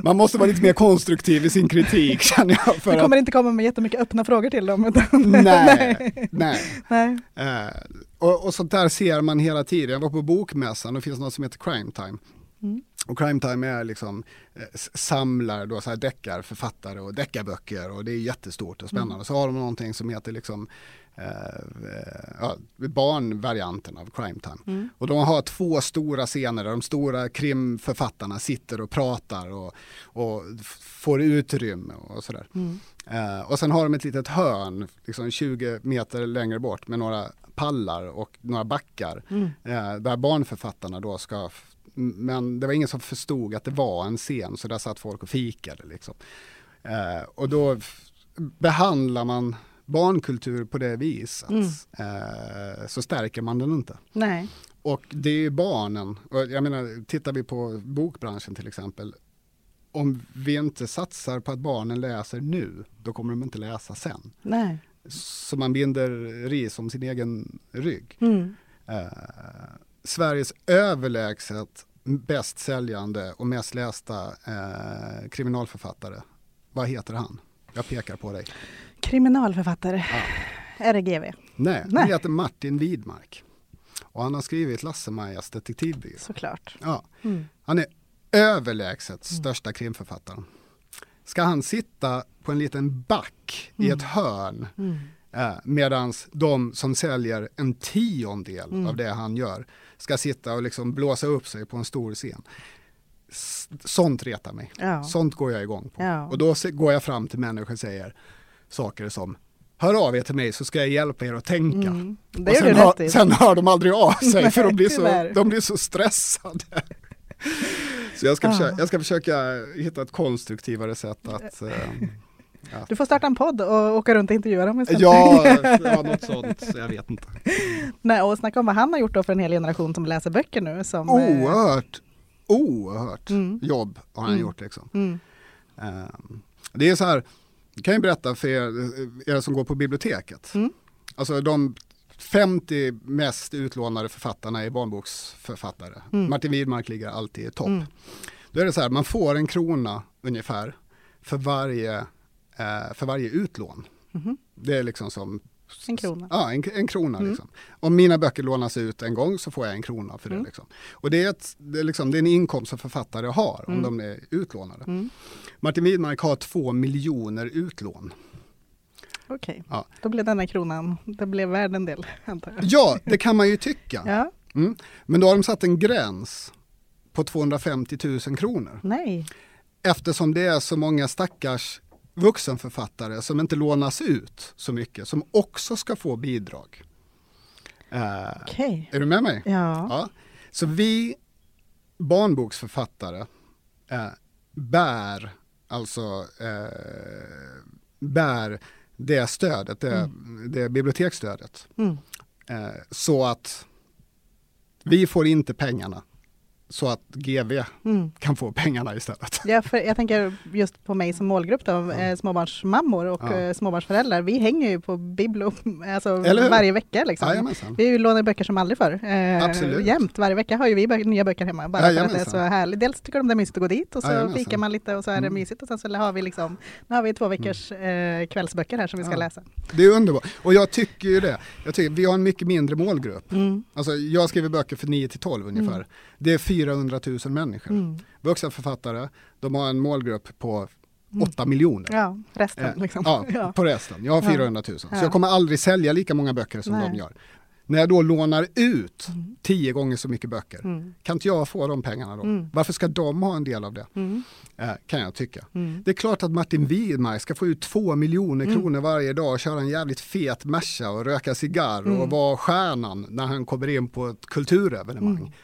Man måste vara lite mer konstruktiv i sin kritik känner jag. För du att, kommer inte komma med jättemycket öppna frågor till dem. Utan, nej, nej. nej. Eh, och, och sånt där ser man hela tiden. Jag var på bokmässan och det finns något som heter Crime Time. Mm. Och Crime Time är liksom eh, samlar då så här deckarförfattare och deckarböcker och det är jättestort och spännande. Mm. Så har de någonting som heter liksom eh, eh, barnvarianten av Crime Time. Mm. Och de har två stora scener där de stora krimförfattarna sitter och pratar och, och får utrymme och sådär. Mm. Eh, och sen har de ett litet hörn, liksom 20 meter längre bort med några pallar och några backar. Mm. Eh, där barnförfattarna då ska, men det var ingen som förstod att det var en scen så där satt folk och fikade. Liksom. Eh, och då behandlar man barnkultur på det viset Mm. eh, så stärker man den inte. Nej. Och det är ju barnen, och jag menar tittar vi på bokbranschen till exempel, om vi inte satsar på att barnen läser nu, då kommer de inte läsa sen. Nej. Så man binder ris om sin egen rygg. Mm. Eh, Sveriges överlägset bäst säljande och mest lästa eh, kriminalförfattare, vad heter han? Jag pekar på dig. Kriminalförfattare. RGV. Nej, Nej. han heter Martin Widmark. Och han har skrivit Lasse-Majas detektivbyrå. Såklart. Ja. Mm. Han är överlägset största krimförfattaren. Ska han sitta på en liten back i ett hörn Mm. eh, medan de som säljer en tiondel Mm. av det han gör ska sitta och liksom blåsa upp sig på en stor scen. Sånt retar mig. Ja. Sånt går jag igång på. Ja. Och då går jag fram till människor och säger saker som Hör av er till mig så ska jag hjälpa er att tänka. Mm. Det Och sen, hör, sen hör de aldrig av sig för de blir, så, de blir så stressade. Så jag ska, försöka, jag ska försöka hitta ett konstruktivare sätt att... eh, Du får starta en podd och åka runt och intervjua dem istället. ja, ja, något sånt. Jag vet inte. Nej, och snacka om vad han har gjort då för en hel generation som läser böcker nu. Som, eh, Oerhört, oerhört Mm. jobb har han Mm. gjort. Liksom. Mm. Ehm, det är så här, jag kan ju berätta för er, er som går på biblioteket. Mm. Alltså de 50 mest utlånade författarna är barnboksförfattare. Mm. Martin Widmark ligger alltid i topp. Mm. Då är det så här, man får en krona ungefär för varje, för varje utlån. Mhm. Det är liksom som En krona. Ja, en, en krona. Mm. Liksom. Om mina böcker lånas ut en gång så får jag en krona för det. Mm. Liksom. Och det är, ett, det, är liksom, det är en inkomst som författare har om Mm. de är utlånade. Mm. Martin Widmark har två miljoner utlån. Okej, Ja. då blev denna kronan, det blev värd en del antar jag. Ja, det kan man ju tycka. Ja, Mm. Men då har de satt en gräns på 250 000 kronor. nej. Eftersom det är så många stackars vuxenförfattare som inte lånas ut så mycket, som också ska få bidrag. Eh, Okej. är du med mig? Ja. Ja. Så vi barnboksförfattare eh, bär alltså eh, bär det stödet, det, det biblioteksstödet. Mm. Eh, så att vi får inte pengarna så att GV Mm. kan få pengarna istället. Ja, för jag tänker just på mig som målgrupp då, eh, småbarnsmammor och Ja. eh, småbarnsföräldrar. Vi hänger ju på Biblo alltså varje vecka. Liksom. Jajamensan. Vi lånar böcker som aldrig förr. Eh, Absolut. Jämt, varje vecka har ju vi bö- nya böcker hemma. Bara för att det är Jajamensan. så härligt. Dels tycker de det är mysigt att gå dit och så Jajamensan. fikar man lite och så är det Mm. mysigt. Och sen så har vi liksom, nu har vi två veckors eh, kvällsböcker här som vi ska Ja. läsa. Det är underbart. Och jag tycker ju det. Jag tycker, vi har en mycket mindre målgrupp. Mm. Alltså, jag skriver böcker för 9 till 12 ungefär. Mm. Det är 400 000 människor. Mm. Vuxna författare, de har en målgrupp på Mm. 8 miljoner. Ja, resten Eh, liksom. Ja, Ja. på resten. Jag har Ja. 400 000. Så Ja. jag kommer aldrig sälja lika många böcker som Nej. de gör. När jag då lånar ut Mm. 10 gånger så mycket böcker, Mm. kan inte jag få de pengarna då? Mm. Varför ska de ha en del av det? Mm. Eh, kan jag tycka. Mm. Det är klart att Martin Widmark ska få ut 2 miljoner Mm. kronor varje dag och köra en jävligt fet Merca och röka cigarr Mm. och vara stjärnan när han kommer in på ett kulturevenemang.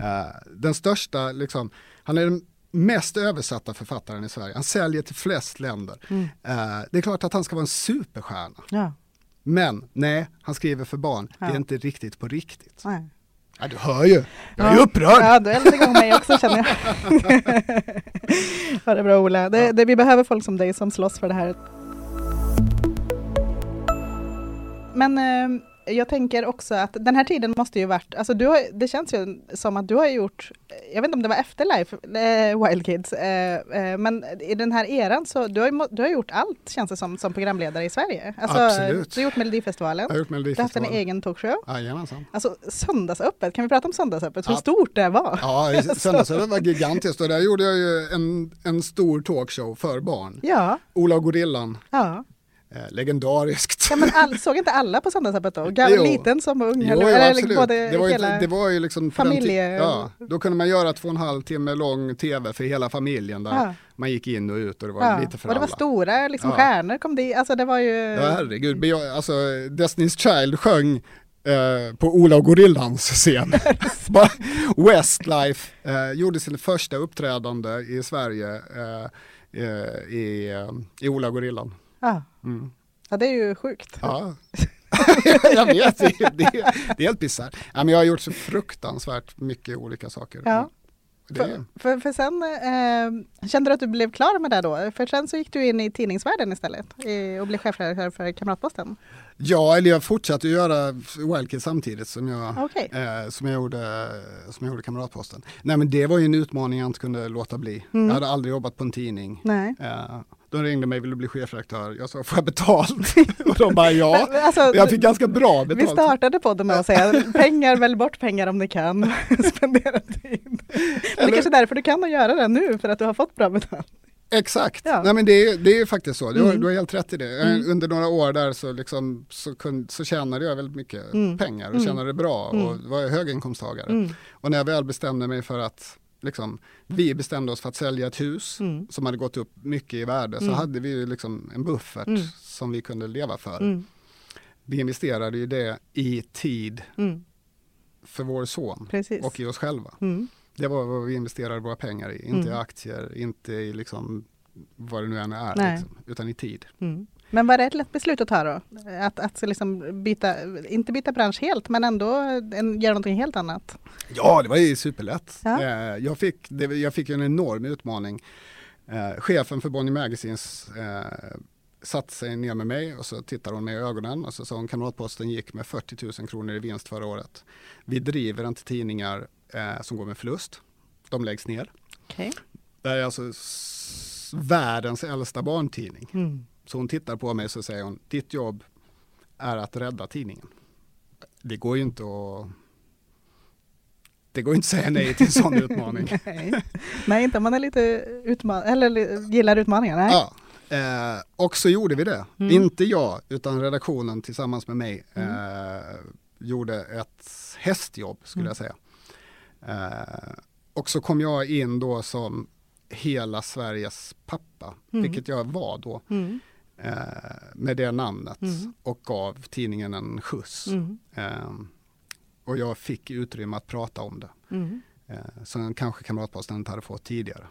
Eh, den största, liksom, han är den mest översatta författaren i Sverige. Han säljer till flest länder. Mm. Eh, det är klart att han ska vara en superstjärna. Ja, Men nej, han skriver för barn. Det Ja. är inte riktigt på riktigt. nej. Ja, du hör ju, jag är Ja. upprörd. Ja, du eldar igång mig också känner jag. ja, det bra Ola. Det, det, vi behöver folk som dig som slåss för det här. Men eh, jag tänker också att den här tiden måste ju varit, alltså du har, det känns ju som att du har gjort, jag vet inte om det var efter Life, eh, Wild Kids, eh, eh, men i den här eran så du har, du har gjort allt känns det som, som programledare i Sverige. Alltså, Absolut. Du har gjort Melodifestivalen, Jag har gjort du har haft en Melodifestivalen. egen talkshow. Jajamensan. Alltså söndagsöppet, kan vi prata om söndagsöppet? Hur Ja. stort det var? Ja, i söndagsöppet var gigantiskt och där gjorde jag ju en, en stor talkshow för barn. Ja, Ola och Gorillan, ja. Eh, legendariskt. ja men all, såg inte alla på söndagsöppet då? Gammal, liten som ung? Jo, eller, eller absolut. både Det var, ju, det var ju liksom familje- Ja, då kunde man göra två och en halv timme lång tv för hela familjen där Ja. man gick in och ut och det var ja. lite för och det var alla. stora liksom, Ja. stjärnor kom dit, alltså det var ju... Ja, herregud. Alltså, Destiny's Child sjöng eh, på Ola och Gorillans scen. Westlife eh, gjorde sin första uppträdande i Sverige eh, i, i Ola och Gorillan. Ja. Mm. ja, det är ju sjukt. Ja. jag vet, det, det, det är helt bisarrt. Ja, men jag har gjort så fruktansvärt mycket olika saker. Ja. För, för, för sen, eh, kände du att du blev klar med det då? För sen så gick du in i tidningsvärlden istället i, och blev chefredaktör för Kamratposten. ja, eller jag fortsatte att göra Wildkids samtidigt som jag, Okej. eh, som, jag gjorde, som jag gjorde Kamratposten. Nej men det var ju en utmaning jag inte kunde låta bli. Mm. Jag hade aldrig jobbat på en tidning. Nej. De ringde mig, vill du bli chefredaktör? Jag sa, får jag betalt? och de bara, ja. Alltså, Jag fick ganska bra vi betalt. startade podden med att säga pengar, välj bort pengar om ni kan. Spendera tid. Men det är kanske därför du kan göra det nu, för att du har fått bra betalt. Exakt, Ja. Nej, men det, är, det är faktiskt så. Du, Mm. du har helt rätt i det. Mm. Under några år där så, liksom, så, kun, så tjänade jag väldigt mycket Mm. pengar och Mm. tjänade bra och Mm. var höginkomsttagare. Mm. Och när jag väl bestämde mig för att liksom, vi bestämde oss för att sälja ett hus Mm. som hade gått upp mycket i värde så Mm. hade vi liksom en buffert Mm. som vi kunde leva för. Mm. Vi investerade ju det i tid Mm. för vår son Precis. och i oss själva. Mm. Det var vad vi investerade våra pengar i, inte i aktier, inte i liksom vad det nu än är, liksom, utan i tid. Men var det ett lätt beslut att ta då? Att, att liksom byta, inte byta bransch helt, men ändå en, göra någonting helt annat? Ja, det var ju superlätt. Ja. Eh, jag, fick, jag fick en enorm utmaning. Eh, chefen för Bonnie Magazines eh, satte sig ner med mig och så tittade hon mig i ögonen och så sa hon Kamratposten gick med 40 000 kronor i vinst förra året. Vi driver inte tidningar eh, som går med förlust. De läggs ner. Okej. Det är alltså världens äldsta barntidning. Mm. Så hon tittar på mig och så säger hon, ditt jobb är att rädda tidningen. Det går ju inte att det går inte att säga nej till en sån utmaning. Nej. Nej, inte om man är lite utman eller gillar utmaningar. Nej. Ja, eh, och så gjorde vi det. Mm. Inte jag, utan redaktionen tillsammans med mig eh, gjorde ett hästjobb skulle Mm. jag säga. Eh, och så kom jag in då som hela Sveriges pappa, Mm. vilket jag var då. Mm. Eh, med det namnet Mm. och gav tidningen en skjuts. Mm. Eh, och jag fick utrymme att prata om det, Mm. eh, som kanske Kamratposten inte hade fått tidigare.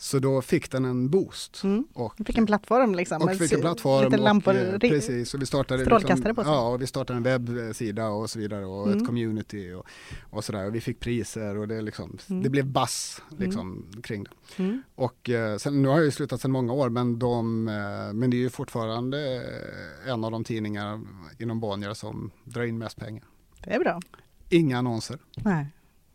Så då fick den en boost. Mm. Och, fick en plattform liksom. och fick en sy- plattform. Lite lampor. och, eh, ri- precis, och vi startade, strålkastare på sig. ja, och vi startade en webbsida och så vidare och Mm. ett community och, och sådär. Och vi fick priser och det, liksom, Mm. det blev bass liksom, kring det. Mm. Och eh, sen, nu har jag ju slutat sedan många år men, de, eh, men det är ju fortfarande en av de tidningar inom Bonnier som drar in mest pengar. Det är bra. Inga annonser, Nej.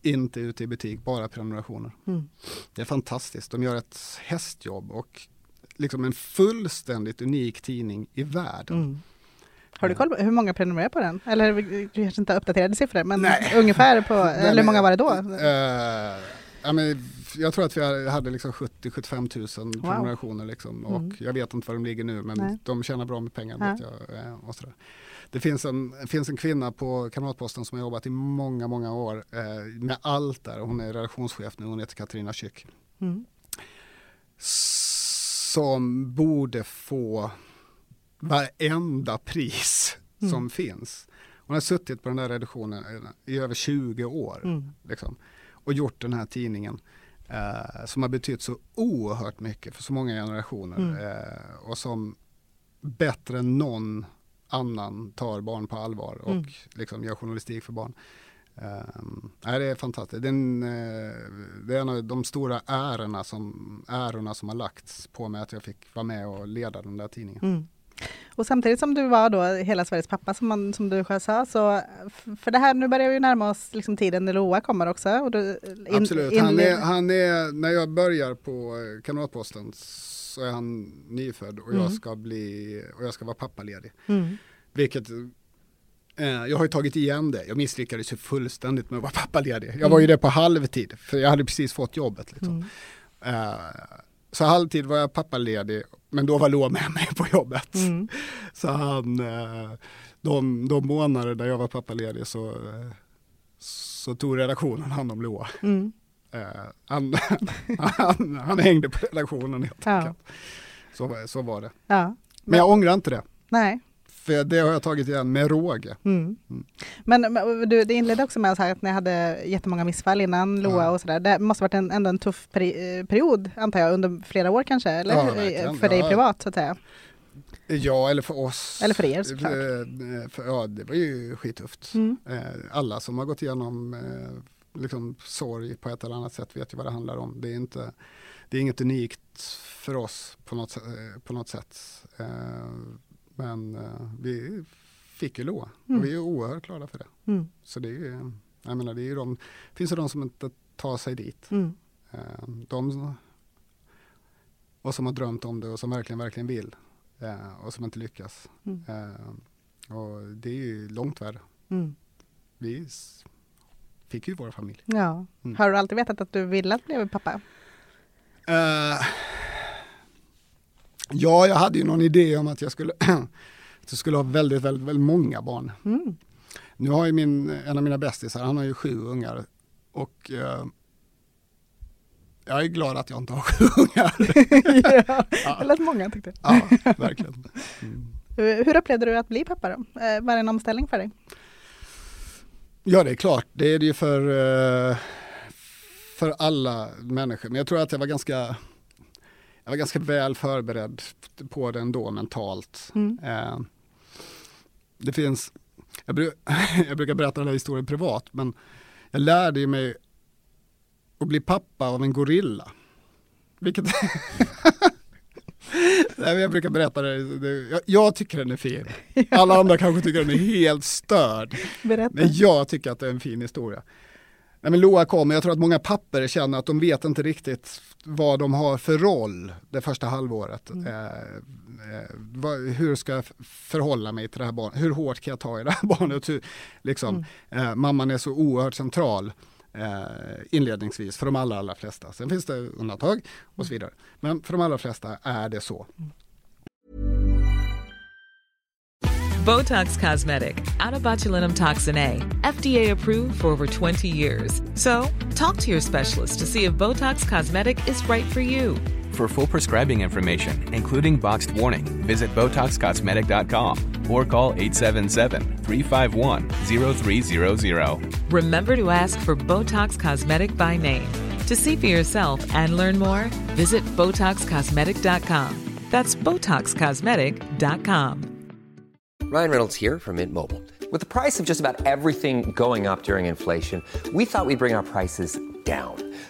Inte ute i butik, bara prenumerationer. Mm. Det är fantastiskt, de gör ett hästjobb och liksom en fullständigt unik tidning i världen. Mm. Har du koll på hur många prenumererar på den? Eller du kanske inte har uppdaterade siffror, men Nej. ungefär på, eller hur många var det då? Eh, ja, men jag tror att vi hade liksom 70-75 tusen Wow. prenumerationer liksom, och Mm. jag vet inte var de ligger nu men Nej. de tjänar bra med pengar. Ja. Vet jag, eh, och sådär. Det finns en, finns en kvinna på Kamratposten som har jobbat i många, många år eh, med allt där. Hon är redaktionschef nu, hon heter Katarina Kyck. Mm. Som borde få varenda pris Mm. som finns. Hon har suttit på den där redaktionen i över 20 år. Mm. Liksom, och gjort den här tidningen. Eh, som har betytt så oerhört mycket för så många generationer. Mm. Eh, och som bättre än någon annan tar barn på allvar och Mm. liksom gör journalistik för barn. Um, nej, det är fantastiskt. Det är, en, eh, det är en av de stora ärorna som, ärorna som har lagts på mig att jag fick vara med och leda den där tidningen. Mm. Och samtidigt som du var då hela Sveriges pappa som, man, som du själv sa, så för det här, nu börjar vi närma oss liksom tiden när Loa kommer också. Du, in- Absolut. Han är, han är, när jag börjar på eh, Kamratposten så är han nyfödd och Mm. jag ska bli, och jag ska vara pappaledig. Mm. Vilket eh, jag har ju tagit igen det. Jag misslyckades ju fullständigt med att vara pappaledig. Jag Mm. var ju det på halvtid, för jag hade precis fått jobbet. Liksom. Mm. Eh, så halvtid var jag pappaledig, men då var Loa med mig på jobbet. Mm. Så han, eh, de, de månader där jag var pappaledig så, eh, så tog redaktionen hand om Loa. Mm. Eh, han, han, han hängde på redaktionen helt Ja. enkelt. Så, så var det. ja. Men jag ångrar inte det. Nej. För det har jag tagit igen med råge. Mm. Mm. Men, men du, det inledde också med att ni hade jättemånga missfall innan Loa Ja. och sådär. Det måste ha varit en, ändå en tuff peri eh, period, antar jag, under flera år kanske? Eller Ja, för dig Ja. privat, så att säga. Ja, eller för oss. Eller för er, såklart. Eh, För, ja, det var ju skittufft. Mm. Alla som har gått igenom liksom, sorg på ett eller annat sätt vet ju vad det handlar om. Det är, inte, det är inget unikt för oss på något, eh, på något sätt. Eh, Men eh, vi fick ju Loa Mm. och vi är oerhört glada för det. Mm. Så det är ju, jag menar, det är ju de, finns det de som inte tar sig dit. Mm. De, och som har drömt om det och som verkligen, verkligen vill. Och som inte lyckas. Mm. Och det är ju långt värre. Mm. Vi fick ju vår familj. Ja. Mm. Har du alltid vetat att du ville att bli pappa? Eh, ja, jag hade ju någon idé om att jag skulle, att jag skulle ha väldigt, väldigt, väldigt många barn. Mm. Nu har ju min, en av mina bästisar, han har ju sju ungar. Och eh, jag är glad att jag inte har sju ungar. ja. Det lät många tyckte ja, verkligen. Mm. jag. Hur upplevde du att bli pappa då? Eh, Var det en omställning för dig? Ja, det är klart. Det är det ju för, eh, för alla människor. Men jag tror att jag var ganska, jag var ganska väl förberedd på det ändå mentalt. Mm. Eh, Det finns, jag, bru, jag brukar berätta den här historien privat, men jag lärde mig att bli pappa av en gorilla. Vilket Nej, jag brukar berätta det, jag, jag tycker den är fin. Alla andra kanske tycker den är helt störd. Berätta. Men jag tycker att det är en fin historia. Nej, men Loa kom, jag tror att många papper känner att de vet inte riktigt vad de har för roll det första halvåret. Eh, eh, vad, hur ska jag förhålla mig till det här barnet? Hur hårt kan jag ta i det här barnet? Hur, liksom, eh, mamman är så oerhört central Eh, inledningsvis för de allra, allra flesta. Sen finns det undantag och så vidare. Men för de allra flesta är det så. Botox Cosmetic, out of botulinum toxin A, FDA approved for over 20 years. So, talk to your specialist to see if Botox Cosmetic is right for you. For full prescribing information, including boxed warning, visit BotoxCosmetic.com or call 877-351-0300. Remember to ask for Botox Cosmetic by name. To see for yourself and learn more, visit BotoxCosmetic.com. That's BotoxCosmetic.com. Ryan Reynolds here from Mint Mobile. With the price of just about everything going up during inflation, we thought we'd bring our prices down.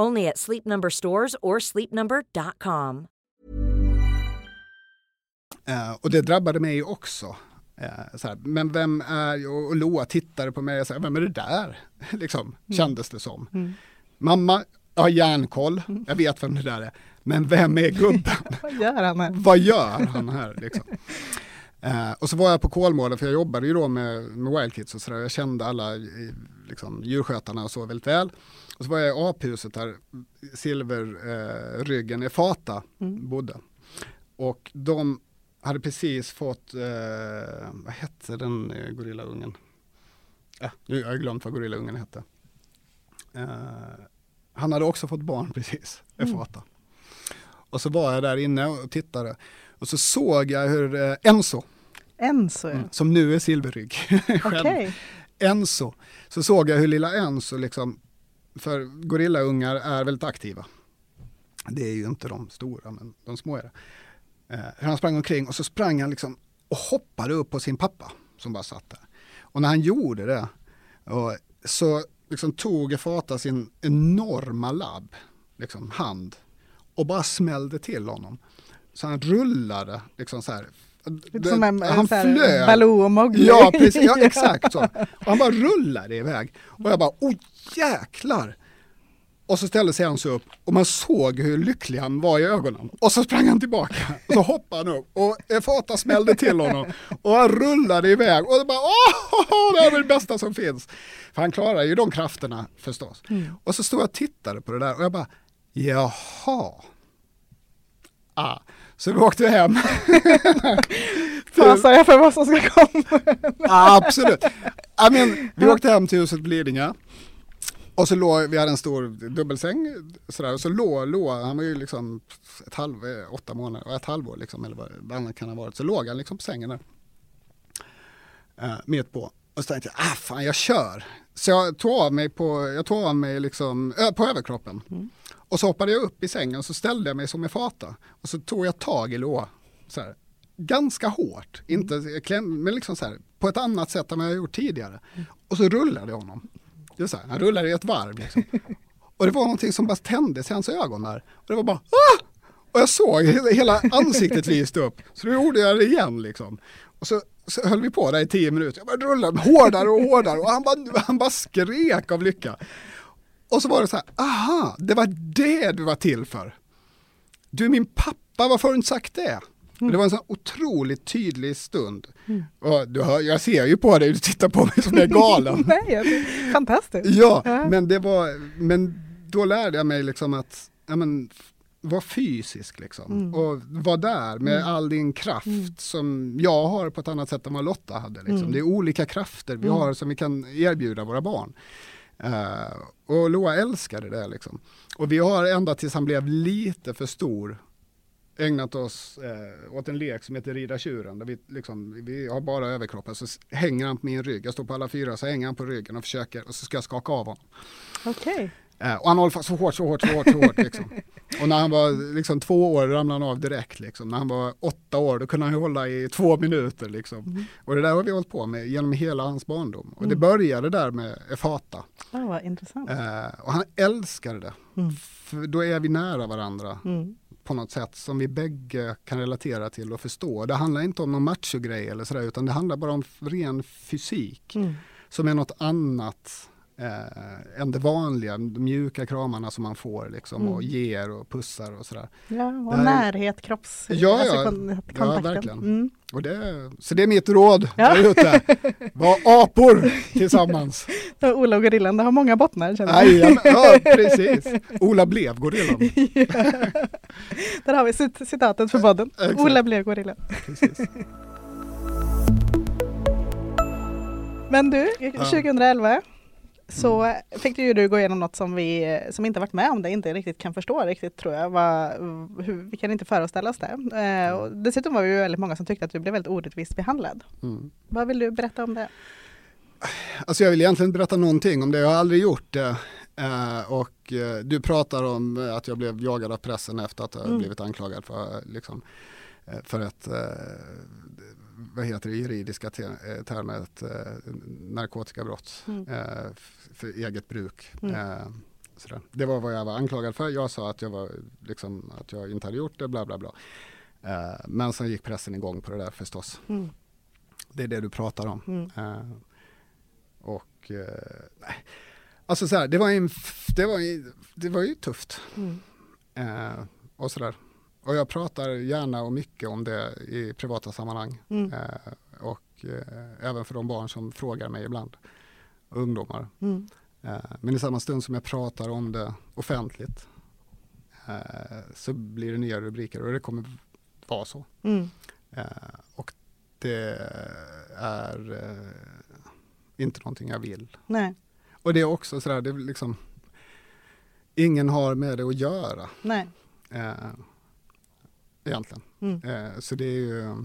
Only at Sleep Number stores or sleepnumber.com. Eh, och det drabbade mig också. Eh, så här, men vem är, och, och Loa tittade på mig och sa, vem är det där? liksom, kändes det som. Mamma, jag har järnkoll, jag vet vem det där är. Men vem är gubben? Vad gör han här? Vad gör han här? Liksom? Eh, och så var jag på Kolmården, för jag jobbade ju då med, med Wild Kids och sådär. Jag kände alla liksom, djurskötarna och så väldigt väl. Och så var jag i aphuset där Silverryggen eh, i Fata bodde. Och de hade precis fått, eh, vad hette den eh, gorillaungen? Äh, nu har jag glömt vad gorillaungen hette. Eh, han hade också fått barn precis, i Fata. Och så var jag där inne och tittade. Och så såg jag hur eh, Enzo, Enzo ja. som nu är silverrygg, Okej. Enzo, så såg jag hur lilla Enzo liksom, för gorillaungar är väldigt aktiva. Det är ju inte de stora, men de små är det. Eh, han sprang omkring och så sprang han liksom och hoppade upp på sin pappa som bara satt där. Och när han gjorde det och så liksom tog Fata sin enorma labb, liksom hand, och bara smällde till honom. Så han rullade liksom så här. Lite som en, han så här, flög. Baloo och Mowgli. Ja, precis, ja, exakt så. Och han bara rullade iväg. Och jag bara, oh jäklar! Och så ställde sig han sig upp och man såg hur lycklig han var i ögonen. Och så sprang han tillbaka och så hoppade han upp och Fata smällde till honom. Och han rullade iväg och det bara, åh, det här är det bästa som finns. För han klarar ju de krafterna förstås. Och så stod jag och tittade på det där och jag bara, jaha. Ah. Så vi åkte hem. Fasar jag för vad som ska komma. Absolut. I mean, vi åkte hem till huset på Lidingö. Och så låg, vi hade en stor dubbelsäng, sådär, och så låg, låg, han var ju liksom ett halv, eh, åtta månader, ett halvår liksom, eller vad annat kan ha varit, så låg han liksom på sängen där. Uh, mitt på. Och så tänkte jag, ah fan jag kör. Så jag tog av mig på, jag tog av mig liksom, på överkroppen. Och så hoppade jag upp i sängen och så ställde jag mig som en fata. Och så tog jag tag i Loa, så här, ganska hårt, inte kläm, men liksom så här, på ett annat sätt än vad jag gjort tidigare. Och så rullade jag honom. Det så här, han rullade i ett varv. Liksom. Och det var någonting som bara tändes i hans ögon där. Och det var bara ah! Och jag såg hela, hela ansiktet lyste upp. Så då gjorde jag det igen liksom. Och så, så höll vi på där i tio minuter. Jag bara rullade hårdare och hårdare och han bara, han bara skrek av lycka. Och så var det så här, aha, det var det du var till för. Du är min pappa, varför har du inte sagt det? Det var en sån otroligt tydlig stund. Och du hör, jag ser ju på dig, du tittar på mig som jag är galen. Nej, fantastiskt. Ja, Ja. men det var, men då lärde jag mig liksom att ja, men, vara fysisk liksom. Mm. Och vara där med Mm. all din kraft Mm. som jag har på ett annat sätt än vad Lotta hade. Liksom. Mm. Det är olika krafter vi Mm. har som vi kan erbjuda våra barn. Uh, och Loa älskade det liksom. Och vi har ända tills han blev lite för stor ägnat oss eh, åt en lek som heter Rida tjuren. Där vi, liksom, vi har bara överkroppen, så hänger han på min rygg. Jag står på alla fyra, så hänger han på ryggen och försöker, och så ska jag skaka av honom. Okej. Eh, och han håller fast så hårt, så hårt, så hårt, så hårt. Liksom. Och när han var liksom, två år ramlade han av direkt. Liksom. När han var åtta år då kunde han hålla i två minuter. Liksom. Mm. Och det där har vi hållit på med genom hela hans barndom. Och det Mm. började där med Efata. Ja, vad intressant. Eh, och han älskade det. Mm. För då är vi nära varandra Mm. på något sätt som vi bägge kan relatera till och förstå. Det handlar inte om någon machogrej eller sådär utan det handlar bara om ren fysik Mm. som är något annat eh, än det vanliga, de mjuka kramarna som man får liksom Mm. och ger och pussar och sådär. Ja, och Det här- närhet, kropps... Ja, alltså ja. kon- Ja, verkligen. Mm. Och det, så det är mitt råd Ja. där ute. Var apor tillsammans. Ola och gorillan, det har många bottnar känner jag. Ja, precis. Ola blev gorillan. Där har vi cit- citatet för podden. Exakt. Ola blev gorillan. Precis. Men du, Ja. 2011 så fick du ju du gå igenom något som vi som inte varit med om det inte riktigt kan förstå riktigt tror jag. Vad, hur, vi kan inte föreställa oss det. Eh, och dessutom var vi ju väldigt många som tyckte att du blev väldigt orättvist behandlad. Mm. Vad vill du berätta om det? Alltså jag vill egentligen inte berätta någonting om det, jag har aldrig gjort det. Eh, och eh, du pratar om eh, att jag blev jagad av pressen efter att ha Mm. blivit anklagad för, liksom, eh, för ett, eh, vad heter det, juridiska te- eh, termer, ett eh, narkotikabrott Mm. eh, för eget bruk. Mm. Sådär. Det var vad jag var anklagad för, jag sa att jag, var, liksom, att jag inte hade gjort det, bla bla bla. Eh, men sen gick pressen igång på det där förstås. Mm. Det är det du pratar om. Mm. Eh, och eh, nej. Alltså så här, det var ju, en det var ju, det var ju tufft. Mm. Och sådär. Och jag pratar gärna och mycket om det i privata sammanhang. Mm. Eh, och eh, även för de barn som frågar mig ibland. Ungdomar. Mm. Eh, men i samma stund som jag pratar om det offentligt eh, så blir det nya rubriker och det kommer vara så. Mm. Eh, och det är eh, inte någonting jag vill. Nej, Och det är också sådär, det är liksom ingen har med det att göra nej. Egentligen. Mm. Eh, så det är ju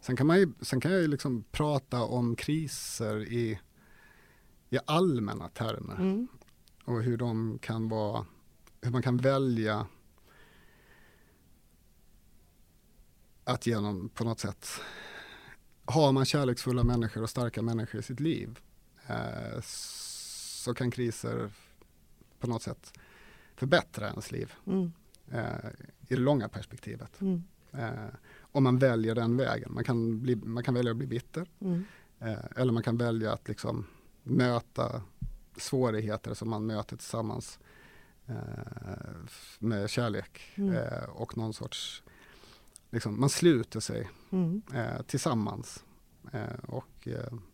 Sen kan, man ju, sen kan jag ju liksom prata om kriser i, i allmänna termer Mm. och hur de kan vara, hur man kan välja att genom på något sätt har man kärleksfulla människor och starka människor i sitt liv eh, så kan kriser på något sätt förbättra ens liv Mm. Eh, i det långa perspektivet. Mm. Eh, om man väljer den vägen. Man kan, bli, man kan välja att bli bitter Mm. eh, eller man kan välja att liksom möta svårigheter som man möter tillsammans med kärlek Mm. och någon sorts, liksom, man sluter sig Mm. tillsammans och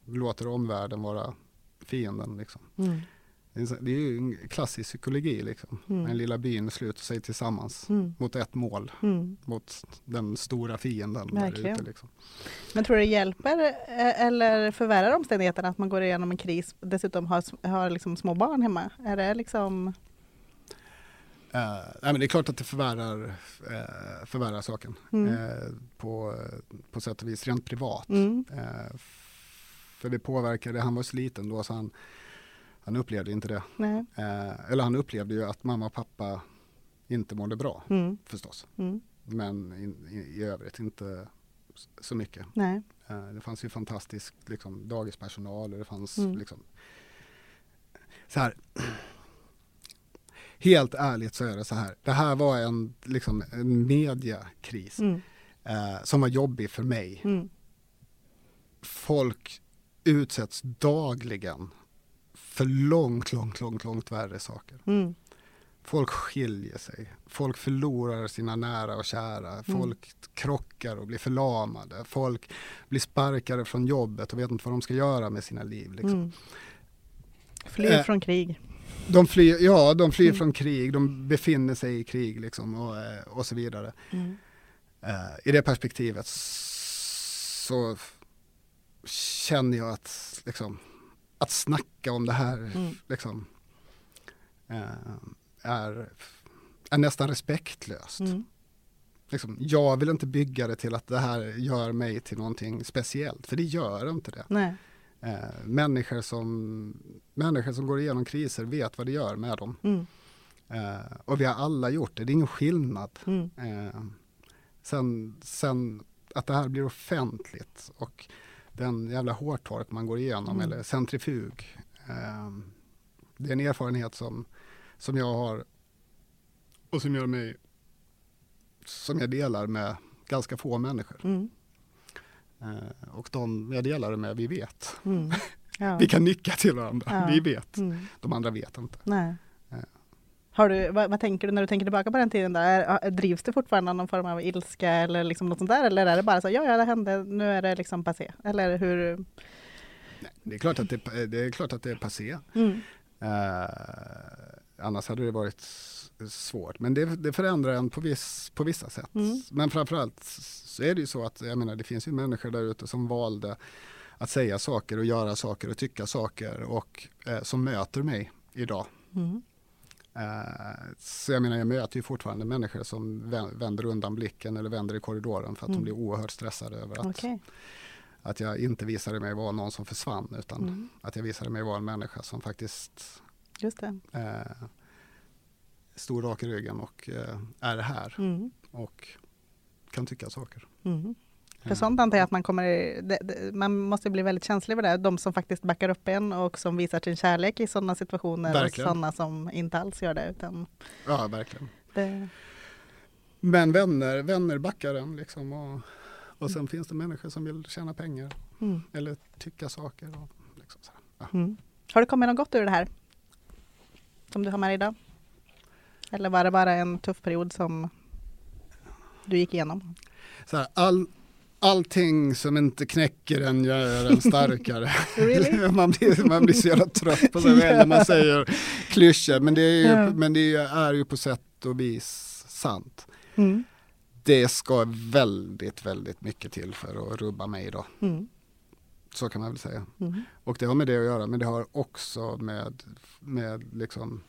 låter omvärlden vara fienden. Liksom. Mm. Det är ju en klassisk psykologi. Liksom. Mm. Den lilla byn sluter sig tillsammans Mm. mot ett mål, Mm. mot den stora fienden. där ute, liksom. Men tror du det hjälper eh, eller förvärrar omständigheterna att man går igenom en kris dessutom har, har liksom små barn hemma? Är det liksom... Eh, nej, men det är klart att det förvärrar, eh, förvärrar saken Mm. eh, på, på sätt och vis rent privat. Mm. För det påverkade, han var så liten då så han, han upplevde inte det. Eh, eller han upplevde ju att mamma och pappa inte mådde bra Mm. förstås. Mm. Men i, i, i övrigt inte så mycket. Nej. Eh, det fanns ju fantastisk liksom, dagispersonal och det fanns Mm. liksom så här. Helt ärligt så är det så här. Det här var en, liksom, en mediakris Mm. eh, som var jobbig för mig. Mm. Folk utsätts dagligen för långt, långt, långt, långt värre saker. Mm. Folk skiljer sig. Folk förlorar sina nära och kära. Folk krockar och blir förlamade. Folk blir sparkade från jobbet och vet inte vad de ska göra med sina liv. Liksom. Mm. Flyr Eh. från krig. De flyr, ja, de flyr från krig, de befinner sig i krig liksom och, eh, och så vidare. Mm. Eh, I det perspektivet så känner jag att, liksom, att snacka om det här Mm. liksom, eh, är, är nästan respektlöst. Mm. Liksom, jag vill inte bygga det till att det här gör mig till någonting speciellt, för det gör inte det. Nej. Eh, människor, som, människor som går igenom kriser vet vad det gör med dem. Mm. Eh, och vi har alla gjort det, det är ingen skillnad. Mm. Eh, sen, sen att det här blir offentligt och den jävla hårtork man går igenom Mm. eller centrifug. Eh, det är en erfarenhet som, som jag har och som gör mig som jag delar med ganska få människor. Mm. Eh, och de jag delar det med, vi vet. Mm. Ja. Vi kan nicka till varandra, Ja. vi vet. Mm. De andra vet inte. Nej. Ja. Har du, vad, vad tänker du när du tänker tillbaka på den tiden? Där? Är- Drivs det fortfarande av någon form av ilska eller liksom något sånt där? Eller är det bara så, ja, ja, det hände, nu är det liksom passé? Eller hur? Det är klart att det, det, är, klart att det är passé. Mm. Eh, annars hade det varit svårt. Men det, det förändrar en på, viss, på vissa sätt. Mm. Men framförallt så är det ju så att jag menar, det finns ju människor där ute som valde att säga saker och göra saker och tycka saker och eh, som möter mig idag. Mm. Eh, så jag menar, jag möter ju fortfarande människor som vä- vänder undan blicken eller vänder i korridoren för att Mm. de blir oerhört stressade över att, Okej. att jag inte visade mig vara någon som försvann utan Mm. att jag visade mig vara en människa som faktiskt Just det. eh, stod rak i ryggen och eh, är här Mm. och kan tycka saker. Mm. För sånt antar jag att man kommer, det, det, man måste bli väldigt känslig för det. De som faktiskt backar upp en och som visar sin kärlek i sådana situationer Verkligen. och sådana som inte alls gör det. Utan Ja, verkligen. det Men vänner, vänner backar en liksom och, och sen finns det människor som vill tjäna pengar mm. eller tycka saker. Och liksom så här. Ja. Mm. Har det kommit något gott ur det här? Som du har med dig idag? Eller var det bara en tuff period som du gick igenom? Så här, all, allting som inte knäcker en gör en starkare. Really? man, blir, man blir så jävla trött på sig själv när man säger klyschor. Men det är ju, Ja. men det är ju på sätt och vis sant. Mm. Det ska väldigt, väldigt mycket till för att rubba mig då. Mm. Så kan man väl säga. Mm. Och det har med det att göra, men det har också med, med, liksom,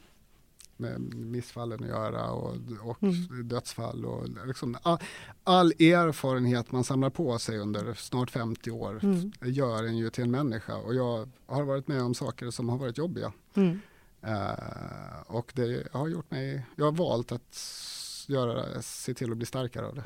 med missfallen att göra och, och Mm. dödsfall. Och liksom, all, all erfarenhet man samlar på sig under snart 50 år Mm. gör en ju till en människa. Och jag har varit med om saker som har varit jobbiga. Mm. Eh, och det har gjort mig, jag har valt att göra, se till att bli starkare av det.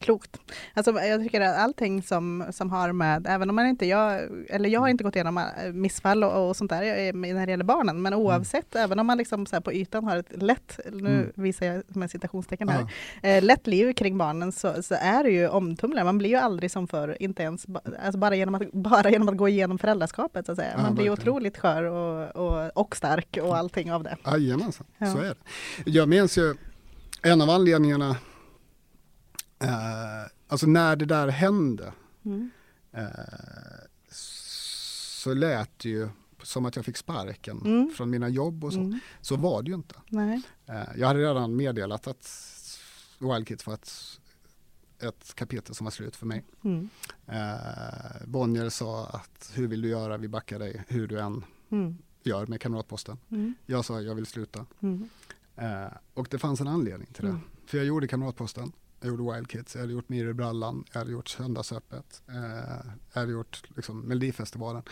Mm. Klokt. Alltså, jag tycker att allting som, som har med, även om man inte, jag, eller jag har inte gått igenom äh, missfall och, och sånt där eh, när det gäller barnen, men oavsett, även om man liksom så på ytan har ett lätt, nu Mm. visar jag med citationstecken här, Ja. eh, lätt liv kring barnen så, så är det ju omtumlande. Man blir ju aldrig som förr, inte ens alltså bara, genom att, bara genom att gå igenom föräldraskapet. Så att säga. Ja, Man blir ju verkligen. otroligt skör och, och, och stark och allting av det. Jajamensan, Ja. så är det. Jag minns ju en av anledningarna, eh, alltså när det där hände, Mm. eh, så lät det ju som att jag fick sparken Mm. från mina jobb och så. Mm. Så var det ju inte. Nej. Eh, jag hade redan meddelat att Wild Kids var ett, ett kapitel som var slut för mig. Mm. Eh, Bonnier sa att hur vill du göra, vi backar dig hur du än Mm. gör med Kamratposten. Mm. Jag sa jag vill sluta. Mm. Eh, och det fanns en anledning till det. För jag gjorde Kamratposten, jag gjorde Wild Kids, jag hade gjort Mir i brallan, jag hade gjort Söndagsöppet, eh, jag hade gjort liksom, Melodifestivalen.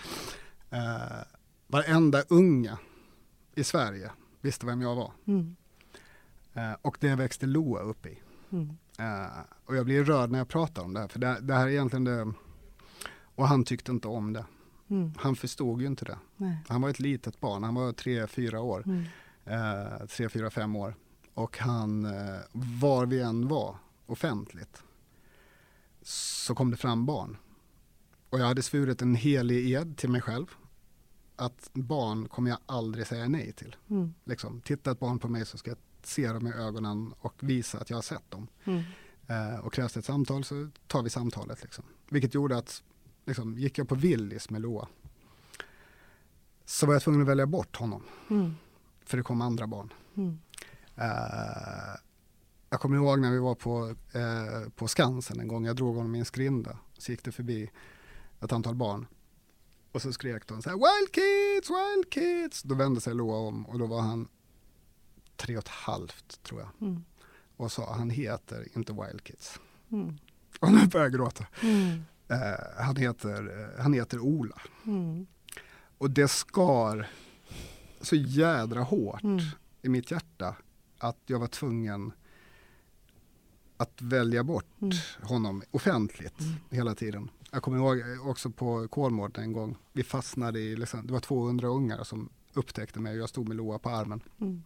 Eh, varenda unga i Sverige visste vem jag var. Mm. Eh, och det växte Loa upp i. Mm. Eh, och jag blir rörd när jag pratar om det här, för det, det här är egentligen det, och han tyckte inte om det. Mm. Han förstod ju inte det. Nej. Han var ett litet barn, han var tre, fyra år. Mm. eh, tre, fyra, fem år. Och han, eh, var vi än var offentligt, så kom det fram barn. Och jag hade svurit en helig ed till mig själv, att barn kommer jag aldrig säga nej till. Mm. Liksom, titta ett barn på mig så ska jag se dem i ögonen och visa att jag har sett dem. Mm. Eh, och krävs det ett samtal så tar vi samtalet. Liksom. Vilket gjorde att, liksom, gick jag på Willys med Loa, så var jag tvungen att välja bort honom. Mm. För det kom andra barn. Mm. Eh, jag kommer ihåg när vi var på, eh, på Skansen en gång, jag drog honom i en skrinda. Så gick det förbi ett antal barn. Och så skrek de så här, Wild Kids, Wild Kids! Då vände sig Loa om och då var han tre och ett halvt tror jag. Mm. Och sa, han heter inte Wild Kids. Mm. Och nu börjar jag gråta. Mm. Eh, han, heter, eh, han heter Ola. Mm. Och det skar så jädra hårt Mm. i mitt hjärta att jag var tvungen att välja bort Mm. honom offentligt hela tiden. Jag kommer ihåg också på Kolmården en gång, vi fastnade i, liksom, det var 200 ungar som upptäckte mig och jag stod med Loa på armen. Mm.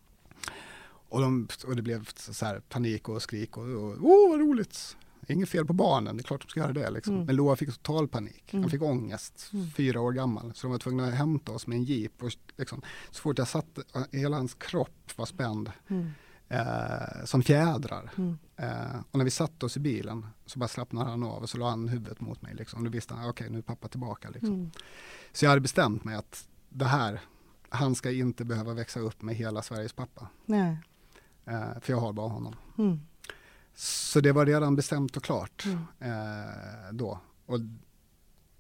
Och, de, och det blev så här panik och skrik och, och åh vad roligt. Inget fel på barnen, det är klart de ska göra det. Liksom. Mm. Men Loa fick total panik. Mm. Han fick ångest, Mm. fyra år gammal. Så de var tvungna att hämta oss med en jeep. Och liksom, så fort jag satte, hela hans kropp var spänd Mm. Eh, som fjädrar. Mm. Eh, och när vi satte oss i bilen så bara slappnade han av och så la han huvudet mot mig. Liksom. Då visste han, okej nu är pappa tillbaka. Liksom. Mm. Så jag hade bestämt mig att det här, han ska inte behöva växa upp med hela Sveriges pappa. Nej. Eh, för jag har bara honom. Mm. Så det var redan bestämt och klart Mm. eh, då. Och,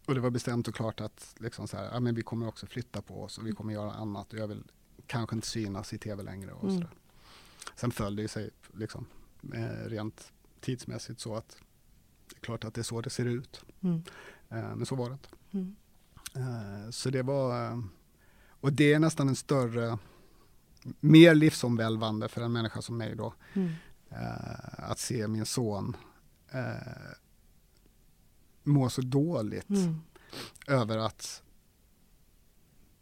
och det var bestämt och klart att liksom så här, ja, men vi kommer också flytta på oss och vi kommer göra annat och jag vill kanske inte synas i tv längre. Och Mm. sådär. Sen föll det sig liksom, eh, rent tidsmässigt så att det är klart att det är så det ser ut. Mm. Eh, men så var det inte. Mm. Eh, så det var, och det är nästan en större, mer livsomvälvande för en människa som mig då, Mm. att se min son må så dåligt Mm. över att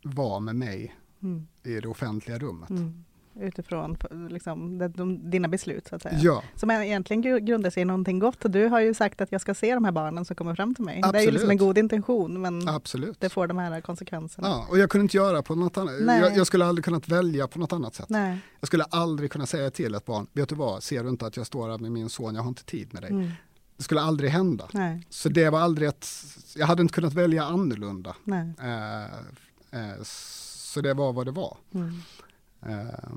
vara med mig Mm. i det offentliga rummet. Utifrån liksom, de, de, dina beslut så att säga. Ja, Som egentligen gru- grundar sig i någonting gott. Du har ju sagt att jag ska se de här barnen som kommer fram till mig. Det är ju liksom en Absolut. god intention men absolut. det får de här konsekvenserna. Ja, och jag kunde inte göra på något annat. Jag, jag skulle aldrig kunnat välja på något annat sätt. Nej. Jag skulle aldrig kunna säga till ett barn, vet du vad, ser du inte att jag står här med min son, jag har inte tid med dig. Mm. Det skulle aldrig hända. Nej. Så det var aldrig ett, jag hade inte kunnat välja annorlunda. Nej. Eh, eh, så det var vad det var. Mm. Eh,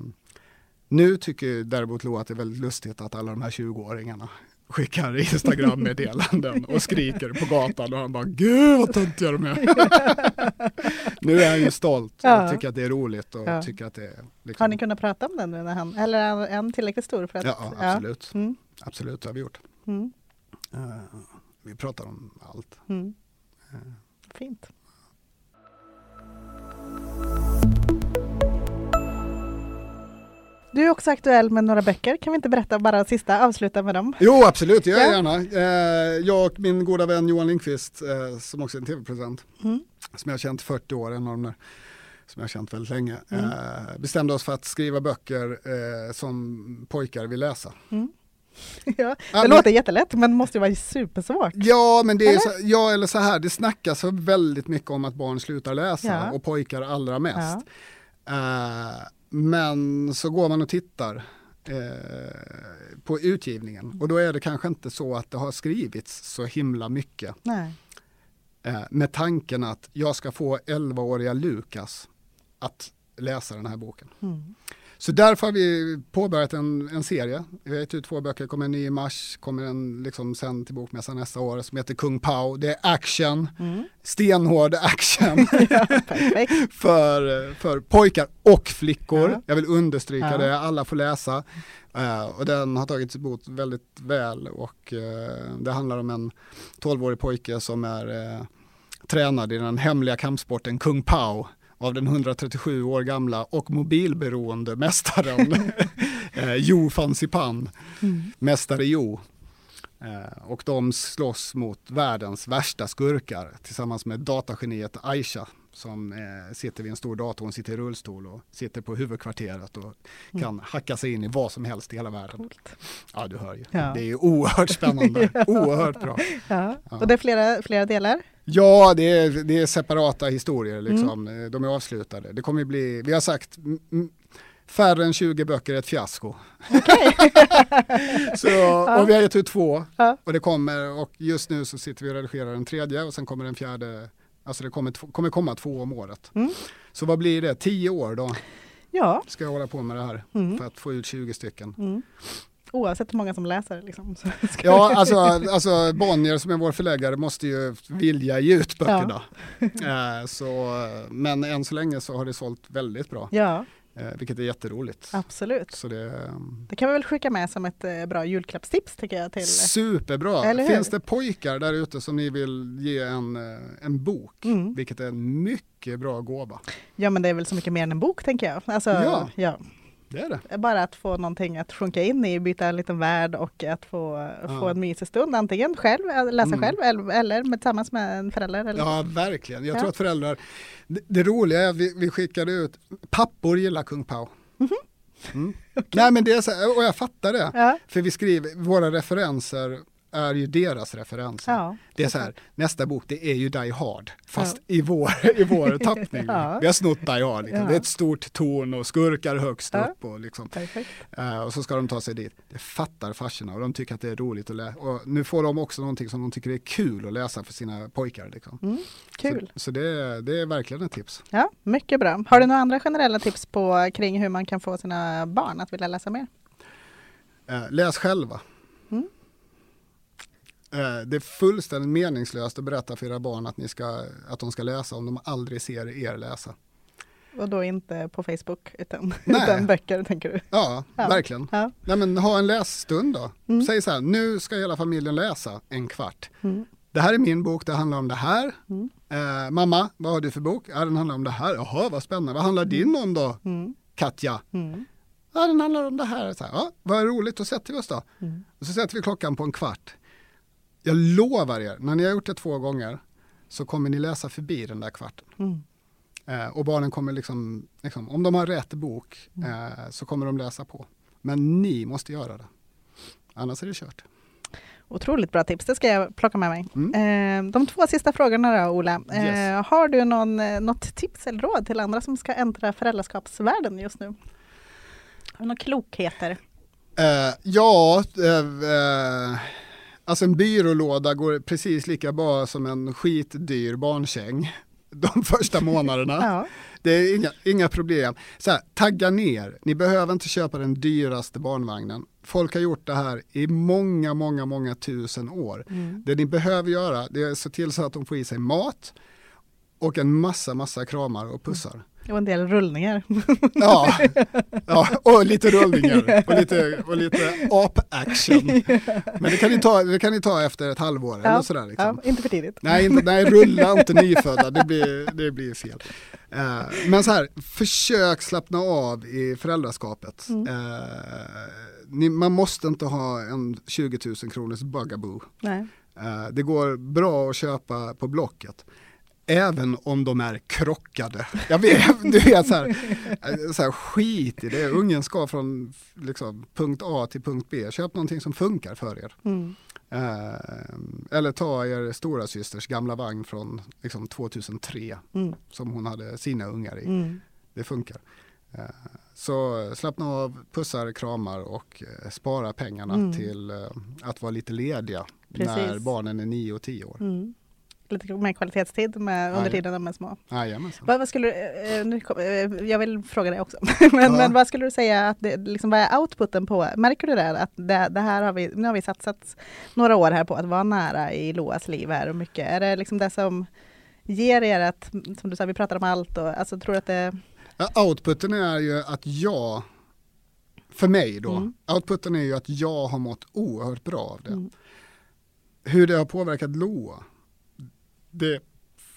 nu tycker däremot Lo att det är väldigt lustigt att alla de här 20-åringarna skickar Instagram-meddelanden och skriker på gatan och han bara Gud vad töntiga de är. nu är han ju stolt och Ja. tycker att det är roligt och Ja. tycker att det liksom, Har ni kunnat prata om den nu när han, eller är han tillräckligt stor för att? Ja, absolut. Mm. Absolut, det har vi gjort. Mm. Eh, vi pratar om allt. Mm. Eh. Fint. Du är också aktuell med några böcker. Kan vi inte berätta bara sista, avsluta med dem? Jo, absolut, jag Ja. gärna. Eh, jag och min goda vän Johan Lindqvist, eh, som också är en tv-producent, Mm. som jag har känt i 40 år, en av de där som jag har känt väldigt länge, Mm. eh, bestämde oss för att skriva böcker som pojkar vill läsa. Ja, Ja, det men- låter jättelätt men måste ju vara supersvårt. Ja, men det är Eller? så, ja, eller så här, det snackas väldigt mycket om att barn slutar läsa Ja. och pojkar allra mest. Eh, men så går man och tittar eh, på utgivningen och då är det kanske inte så att det har skrivits så himla mycket eh, med tanken att jag ska få 11-åriga Lukas att läsa den här boken. Mm. Så därför har vi påbörjat en, en serie. Vi har gett ut två böcker, kommer en ny i mars, kommer en liksom sen till bokmässan nästa år som heter Kung Pao. Det är action, Mm. stenhård action Ja, för, för pojkar och flickor. Ja. Jag vill understryka Ja. det, alla får läsa. Eh, och den har tagits emot väldigt väl och eh, det handlar om en 12-årig pojke som är eh, tränad i den hemliga kampsporten Kung Pao av den 137 år gamla och mobilberoende mästaren eh, Jo van Sipan, Mm. mästare Jo. Eh, och de slåss mot världens värsta skurkar tillsammans med datageniet Aisha som eh, sitter vid en stor dator, hon sitter i rullstol och sitter på huvudkvarteret och kan hacka sig in i vad som helst i hela världen. Coolt. Ja, du hör ju. Ja. Det är ju oerhört spännande, oerhört bra. Ja. Ja. Och det är flera, flera delar? Ja, det är, det är separata historier liksom. De är avslutade. Det kommer bli, vi har sagt mm, mm, färre än 20 böcker är ett fiasko. så, och vi har gett ut två Ja. och det kommer och just nu så sitter vi och redigerar den tredje och sen kommer den fjärde, alltså det kommer, kommer komma två om året. Mm. Så vad blir det? Tio år då Ja, ska jag hålla på med det här Mm. för att få ut 20 stycken. mm. oavsett hur många som läser. Liksom, Ja, alltså, alltså Bonnier som är vår förläggare måste ju vilja ge ut böckerna. Eh, så, men än så länge så har det sålt väldigt bra, ja, vilket är jätteroligt. absolut. Så det är Det kan vi väl skicka med som ett eh, bra julklappstips tycker jag. Till, superbra. Finns det pojkar där ute som ni vill ge en, eh, en bok, Mm. vilket är en mycket bra gåva. Ja men det är väl så mycket mer än en bok tänker jag. Alltså, Ja. ja. Det är det. Bara att få någonting att sjunka in i, byta en liten värld och att få, få en mysig stund. Antingen själv, äh, läsa Mm. själv eller, eller med, tillsammans med en förälder. Eller, Ja, verkligen. Jag Ja. tror att föräldrar, det, det roliga är att vi, vi skickade ut, pappor gillar Kung Pao. Mm. Nej men det är så och jag fattar det. Ja. För vi skriver, våra referenser är ju deras referenser. Ja, det är så här, nästa bok det är ju Die Hard, fast i, vår, i vår tappning. Ja. Vi har snott Die Hard, liksom. Ja. det är ett stort torn och skurkar högst Ja. upp. Och, liksom. Eh, och så ska de ta sig dit. Det fattar farsorna och de tycker att det är roligt att läsa. Och nu får de också någonting som de tycker är kul att läsa för sina pojkar. Liksom. Mm, kul. Så, så det, är, det är verkligen ett tips. Ja, mycket bra. Har du några andra generella tips på kring hur man kan få sina barn att vilja läsa mer? Eh, läs själva. Mm. Eh, det är fullständigt meningslöst att berätta för era barn att, ni ska, att de ska läsa om de aldrig ser er läsa. Och då inte på Facebook utan, Nej. utan böcker tänker du? Ja, Ja. verkligen. Ja. Nej, men ha en lässtund då. Mm. Säg så här, nu ska hela familjen läsa en kvart. Mm. Det här är min bok, det handlar om det här. Mm. Eh, mamma, vad har du för bok? Ja, den handlar om det här. Jaha, vad spännande. Vad handlar din om då, Mm. Katja? Mm. Ja, den handlar om det här. Så här ja, vad roligt, då sätter vi oss då. Mm. Och så sätter vi klockan på en kvart. Jag lovar er, när ni har gjort det två gånger så kommer ni läsa förbi den där kvarten. Mm. Eh, och barnen kommer liksom, liksom, om de har rätt bok Mm. eh, så kommer de läsa på. Men ni måste göra det. Annars är det kört. Otroligt bra tips, det ska jag plocka med mig. Mm. Eh, de två sista frågorna då, Ola. Eh, Yes. har du någon, eh, något tips eller råd till andra som ska äntra föräldraskapsvärlden just nu? Har du några klokheter? Eh, ja, alltså en byrålåda går precis lika bra som en skitdyr barnsäng de första månaderna. Ja. Det är inga, inga problem. Så här, tagga ner, ni behöver inte köpa den dyraste barnvagnen. Folk har gjort det här i många, många, många tusen år. Mm. Det ni behöver göra det är att se till så att de får i sig mat och en massa, massa kramar och pussar. Och en del rullningar. Ja, ja och lite rullningar och lite, och lite ap-action. Men det kan, ni ta, det kan ni ta efter ett halvår eller sådär. Liksom. ja, inte för tidigt. Nej, inte, nej, rulla inte nyfödda, det blir, det blir fel. Eh, men så här, försök slappna av i föräldraskapet. Mm. Eh, ni, man måste inte ha en 20 000 kronors bugaboo. Nej. Eh, det går bra att köpa på Blocket. Även om de är krockade. Jag vet, du vet så här, så här, skit i det. Ungen ska från liksom, punkt A till punkt B. Köp någonting som funkar för er. Mm. Eh, eller ta er stora systers gamla vagn från liksom, 2003 Mm. som hon hade sina ungar i. Mm. Det funkar. Eh, så slappna av, pussar, kramar och eh, spara pengarna Mm. till eh, att vara lite lediga Precis. när barnen är 9 och 10 år. Lite mer kvalitetstid med, under tiden de är små. Jajamensan. Vad, vad skulle du, eh, nu kom, eh, jag vill fråga dig också, men, men vad skulle du säga att det, liksom, vad är outputen på? Märker du det? Att det, det här har vi, nu har vi satsat några år här på att vara nära i Loas liv här och mycket. Är det liksom det som ger er att, som du sa, vi pratar om allt och alltså tror att det, outputen är ju att jag, för mig då, Mm. outputen är ju att jag har mått oerhört bra av det. Mm. Hur det har påverkat Loa, det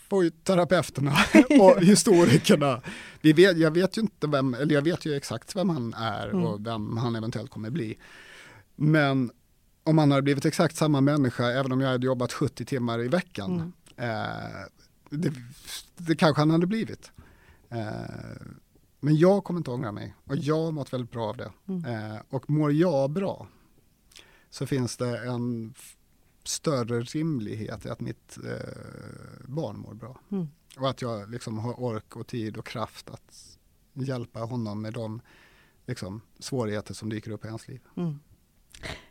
får ju terapeuterna och historikerna. Vi vet, jag vet ju inte vem, eller jag vet ju exakt vem han är Mm. och vem han eventuellt kommer bli. Men om han hade blivit exakt samma människa, även om jag hade jobbat 70 timmar i veckan, Mm. eh, det, det kanske han hade blivit. Eh, men jag kommer inte ångra mig och jag har mått väldigt bra av det. Mm. Eh, och mår jag bra så finns det en större rimlighet i att mitt eh, barn mår bra. Mm. Och att jag liksom har ork och tid och kraft att hjälpa honom med de liksom, svårigheter som dyker upp i hans liv. mm.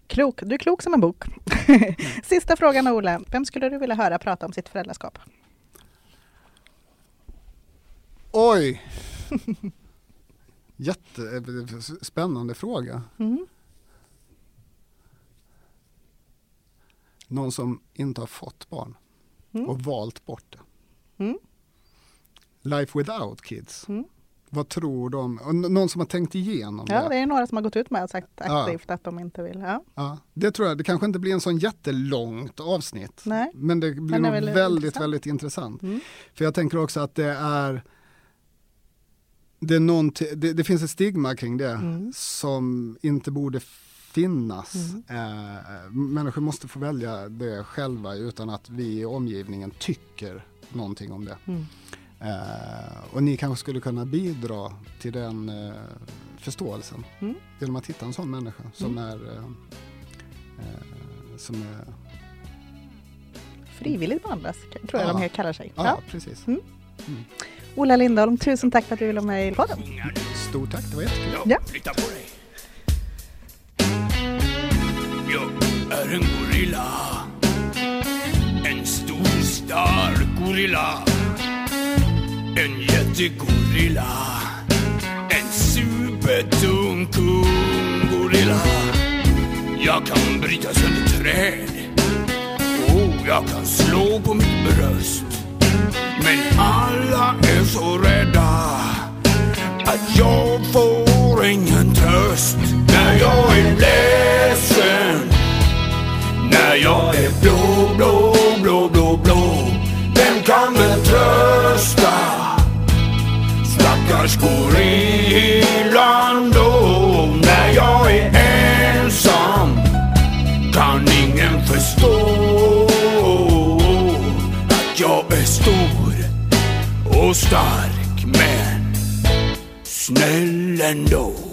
Klok, du är klok som en bok. Sista frågan Ola, vem skulle du vilja höra prata om sitt föräldraskap? Oj! Jättespännande fråga. Mm. Någon som inte har fått barn Mm. och valt bort det. Mm. Life without kids. Mm. Vad tror de? Någon som har tänkt igenom Ja, det? det är några som har gått ut med och sagt Ja. aktivt att de inte vill. Ja. Ja, det tror jag. Det kanske inte blir en sån jättelångt avsnitt. Nej. Men det blir Men det väldigt, intressant. väldigt intressant. Mm. För jag tänker också att det är det, är det, det finns ett stigma kring det Mm. som inte borde finnas. Mm. Eh, människor måste få välja det själva utan att vi i omgivningen tycker någonting om det. Mm. Eh, och ni kanske skulle kunna bidra till den eh, förståelsen Mm. genom att hitta en sån människa som är eh, eh, som är, Frivilligt behandlas, tror jag Ja. de här kallar sig. ja, Ja. precis. Mm. Ola Lindholm, tusen tack för att du ville vara med i podden. Stort tack, det var jättekul. Ja. Är en gorilla. En stor stark gorilla. En jättegorilla. En supertung kung gorilla. Jag kan bryta sönder träd. Och jag kan slå på mitt bröst. Men alla är så rädda att jag får ingen tröst när jag är ledsen. När jag är blå, blå, blå, blå, blå. Vem kan väl trösta stackars gorillan då? När jag är ensam kan ingen förstå att jag är stor och stark men snäll ändå.